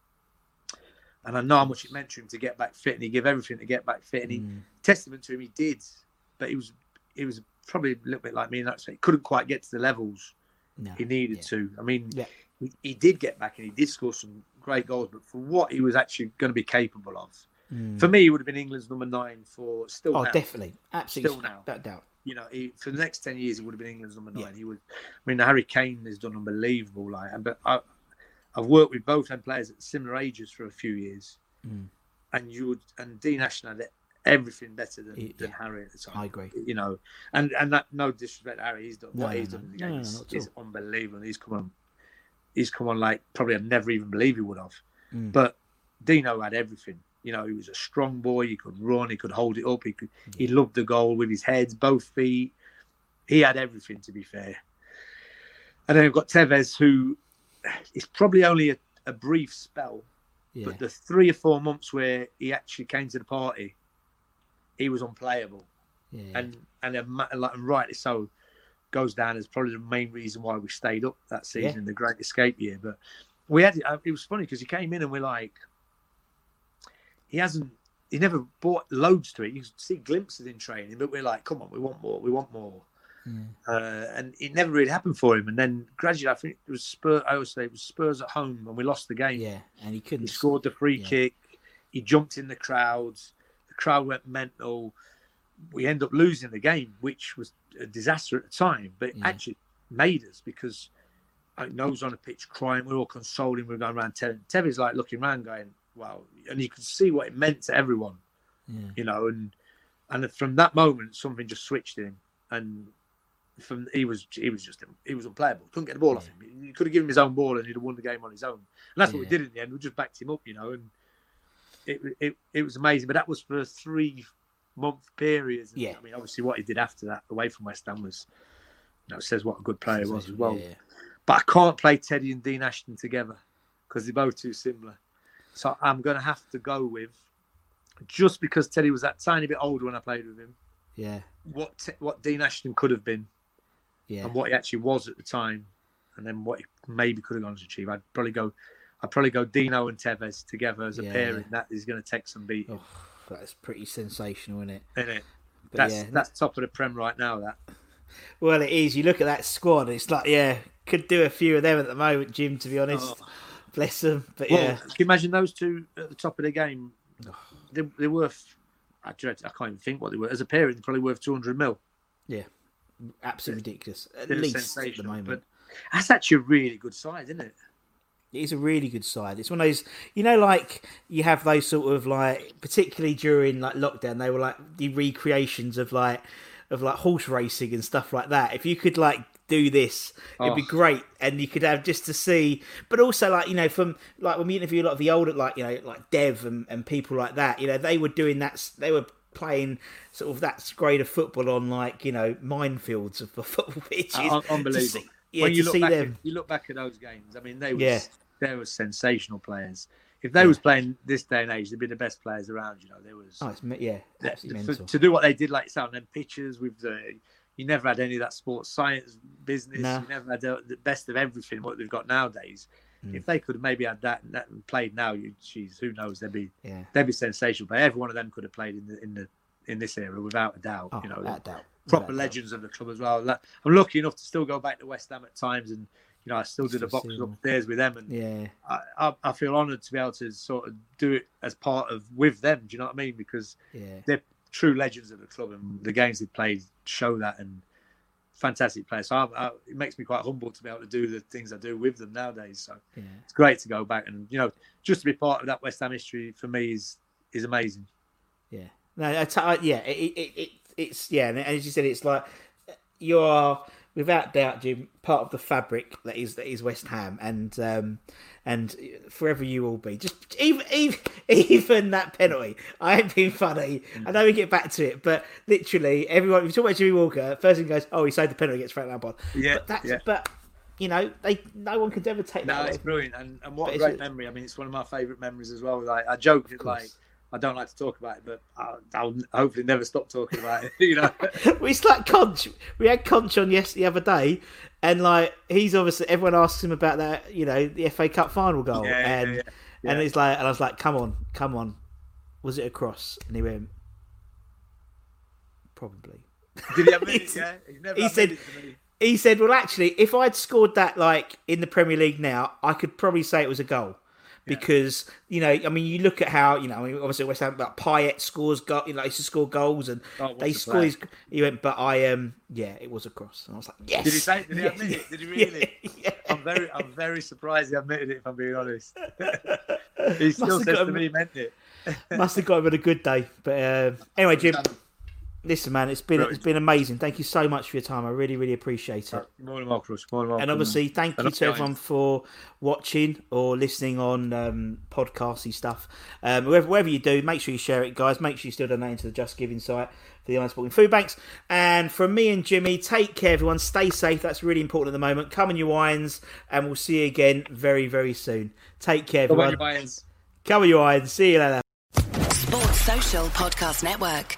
And I know how much it meant to him to get back fit, and he gave everything to get back fit. And he, mm. testament to him, he did. But he was, he was probably a little bit like me in that He couldn't quite get to the levels no. he needed yeah. to. I mean, yeah. He, did get back, and he did score some great goals. But for what he was actually going to be capable of, mm. for me, he would have been England's number nine for still. Oh, now. definitely, absolutely, still now, that doubt you know, he, for the next ten years, he would have been England's number nine. Yeah. He would. I mean, Harry Kane has done unbelievable. Like, but I, have worked with both them players at similar ages for a few years, mm. and you would, and Dean Ashton had everything better than, he, than. Harry at the time. I agree. You know, and and that no disrespect Harry, he's done no, what he's no, done in the game no, is, is unbelievable. He's come on, he's come on like probably I'd never even believe he would have. Mm. But Dino had everything. You know, he was a strong boy. He could run. He could hold it up. He could. He loved the goal with his head, both feet. He had everything. To be fair. And then we've got Tevez, who is probably only a, a brief spell, yeah. but the three or four months where he actually came to the party, he was unplayable, yeah. and and, and rightly so, goes down as probably the main reason why we stayed up that season, yeah. the Great Escape year. But we had it was funny because he came in and we're like, he hasn't he never bought loads to it. You see glimpses in training, but we're like, come on, we want more, we want more. Mm. Uh, and it never really happened for him. And then gradually, I think it was Spurs. I always say it was Spurs at home, and we lost the game. Yeah, and he couldn't. He scored the free yeah. kick. He jumped in the crowds. The crowd went mental. We end up losing the game, which was a disaster at the time, but it yeah. actually made us because I was on a pitch crying. We are all consoling. We are going around telling Tevez like looking around, going, wow, and you could see what it meant to everyone, yeah. you know, and and from that moment something just switched in him, and from he was he was just he was unplayable. Couldn't get the ball yeah. off him. You could have given him his own ball and he'd have won the game on his own. And that's what we did in the end. We just backed him up, you know, and it it, it was amazing. But that was for three month period. And, yeah. I mean, obviously, what he did after that away from West Ham was, you know, says what a good player he was as well. But I can't play Teddy and Dean Ashton together because they're both too similar. So I'm going to have to go with just because Teddy was that tiny bit older when I played with him. Yeah. What what Dean Ashton could have been. Yeah. And what he actually was at the time, and then what he maybe could have gone to achieve. I'd probably go. I'd probably go Dino and Tevez together as a yeah. pairing. That is going to take some beat. Oh, that's pretty sensational, isn't it? Isn't it? But that's yeah, that's top of the prem right now. That. Well, it is. You look at that squad. It's like, yeah, could do a few of them at the moment, Jim. To be honest. Oh Bless them. But well, yeah. Can you imagine those two at the top of the game? They, they're worth, I, dread, I can't even think what they were. As a pair, they're probably worth 200 mil. Yeah. Absolutely ridiculous. At least at the moment. But that's actually a really good size, isn't it? It is a really good side. It's one of those, you know, like you have those sort of like, particularly during like lockdown, they were like the recreations of like, of like horse racing and stuff like that. If you could like do this. It'd oh. be great, and you could have just to see. But also, like you know, from like when we interview a lot of the older, like you know, like Dev and, and people like that, you know, they were doing that. They were playing sort of that grade of football on like you know minefields of the football pitches. Uh, unbelievable. See, yeah, when you look back them. At, you look back at those games. I mean, they were yeah. They were sensational players. If they yeah. was playing this day and age, they'd be the best players around. You know, there was. Oh, it's, yeah, for, to do what they did, like on them pitches with the you never had any of that sports science business. No. You never had the, the best of everything what they've got nowadays. Mm. If they could have maybe had that, that and played now, you, geez, who knows? They'd be Yeah. they'd be sensational. But every one of them could have played in the in the in this era without a doubt. Oh, you know, without doubt. proper Without doubt. legends of the club as well. I'm lucky enough to still go back to West Ham at times, and you know I still do the boxes upstairs with them, and Yeah. I, I, I feel honoured to be able to sort of do it as part of with them. Do you know what I mean? Because Yeah. they're true legends of the club, and the games they played show that. And fantastic players. So I, I, it makes me quite humble to be able to do the things I do with them nowadays. So Yeah. it's great to go back and you know just to be part of that West Ham history for me is is amazing. Yeah. No, I t- I- yeah, it, it, it, it's yeah, and as you said, it's like you are without doubt, Jim, part of the fabric that is that is West Ham, and um, and forever you will be. Just even even, even that penalty. I ain't being funny. I know we get back to it, but literally everyone. If you talk about Jimmy Walker, first thing goes, "Oh, he saved the penalty against Frank Lampard." Yeah, but that's yeah. but you know they no one could ever take No, that it's away. brilliant, and, and what But a great memory. I mean, it's one of my favourite memories as well. Like I joke that like. I don't like to talk about it, but I'll, I'll hopefully never stop talking about it. You know, it's like Konch. We had Konch on yes the other day, and like he's obviously everyone asks him about that, you know, the FA Cup final goal, Yeah, and yeah, and yeah. it's like, and I was like, come on, come on, was it a cross? And he went, probably. did he admit it? Yeah, he never he said- it to me. He said, well, actually, if I'd scored that like in the Premier League now, I could probably say it was a goal. Because you know, I mean, you look at how you know, I mean, obviously West Ham, but Payet scores, go, you know, he used to score goals, and Oh, they score. His, he went, but I um, yeah, it was a cross, and I was like, yes. Did he say? Did he admit it? Did he really? yeah. I'm very, I'm very surprised he admitted it. If I'm being honest, he still says got to me he meant it. Must have got him on a good day. But uh, anyway, Jim, listen, man, it's been Brilliant. it's been amazing. Thank you so much for your time. I really, really appreciate it. More than welcome, Russ, more than welcome. And obviously, thank And you to behind. everyone for watching or listening on um, podcasty stuff. Um, wherever, wherever you do, make sure you share it, guys. Make sure you still donate to the Just Giving site for the Unsporting Food Banks. And from me and Jimmy, take care, everyone. Stay safe. That's really important at the moment. Come on you Irons, and we'll see you again very, very soon. Take care, Come on, everyone. you Irons. Come on you Irons. See you later. Sports Social Podcast Network.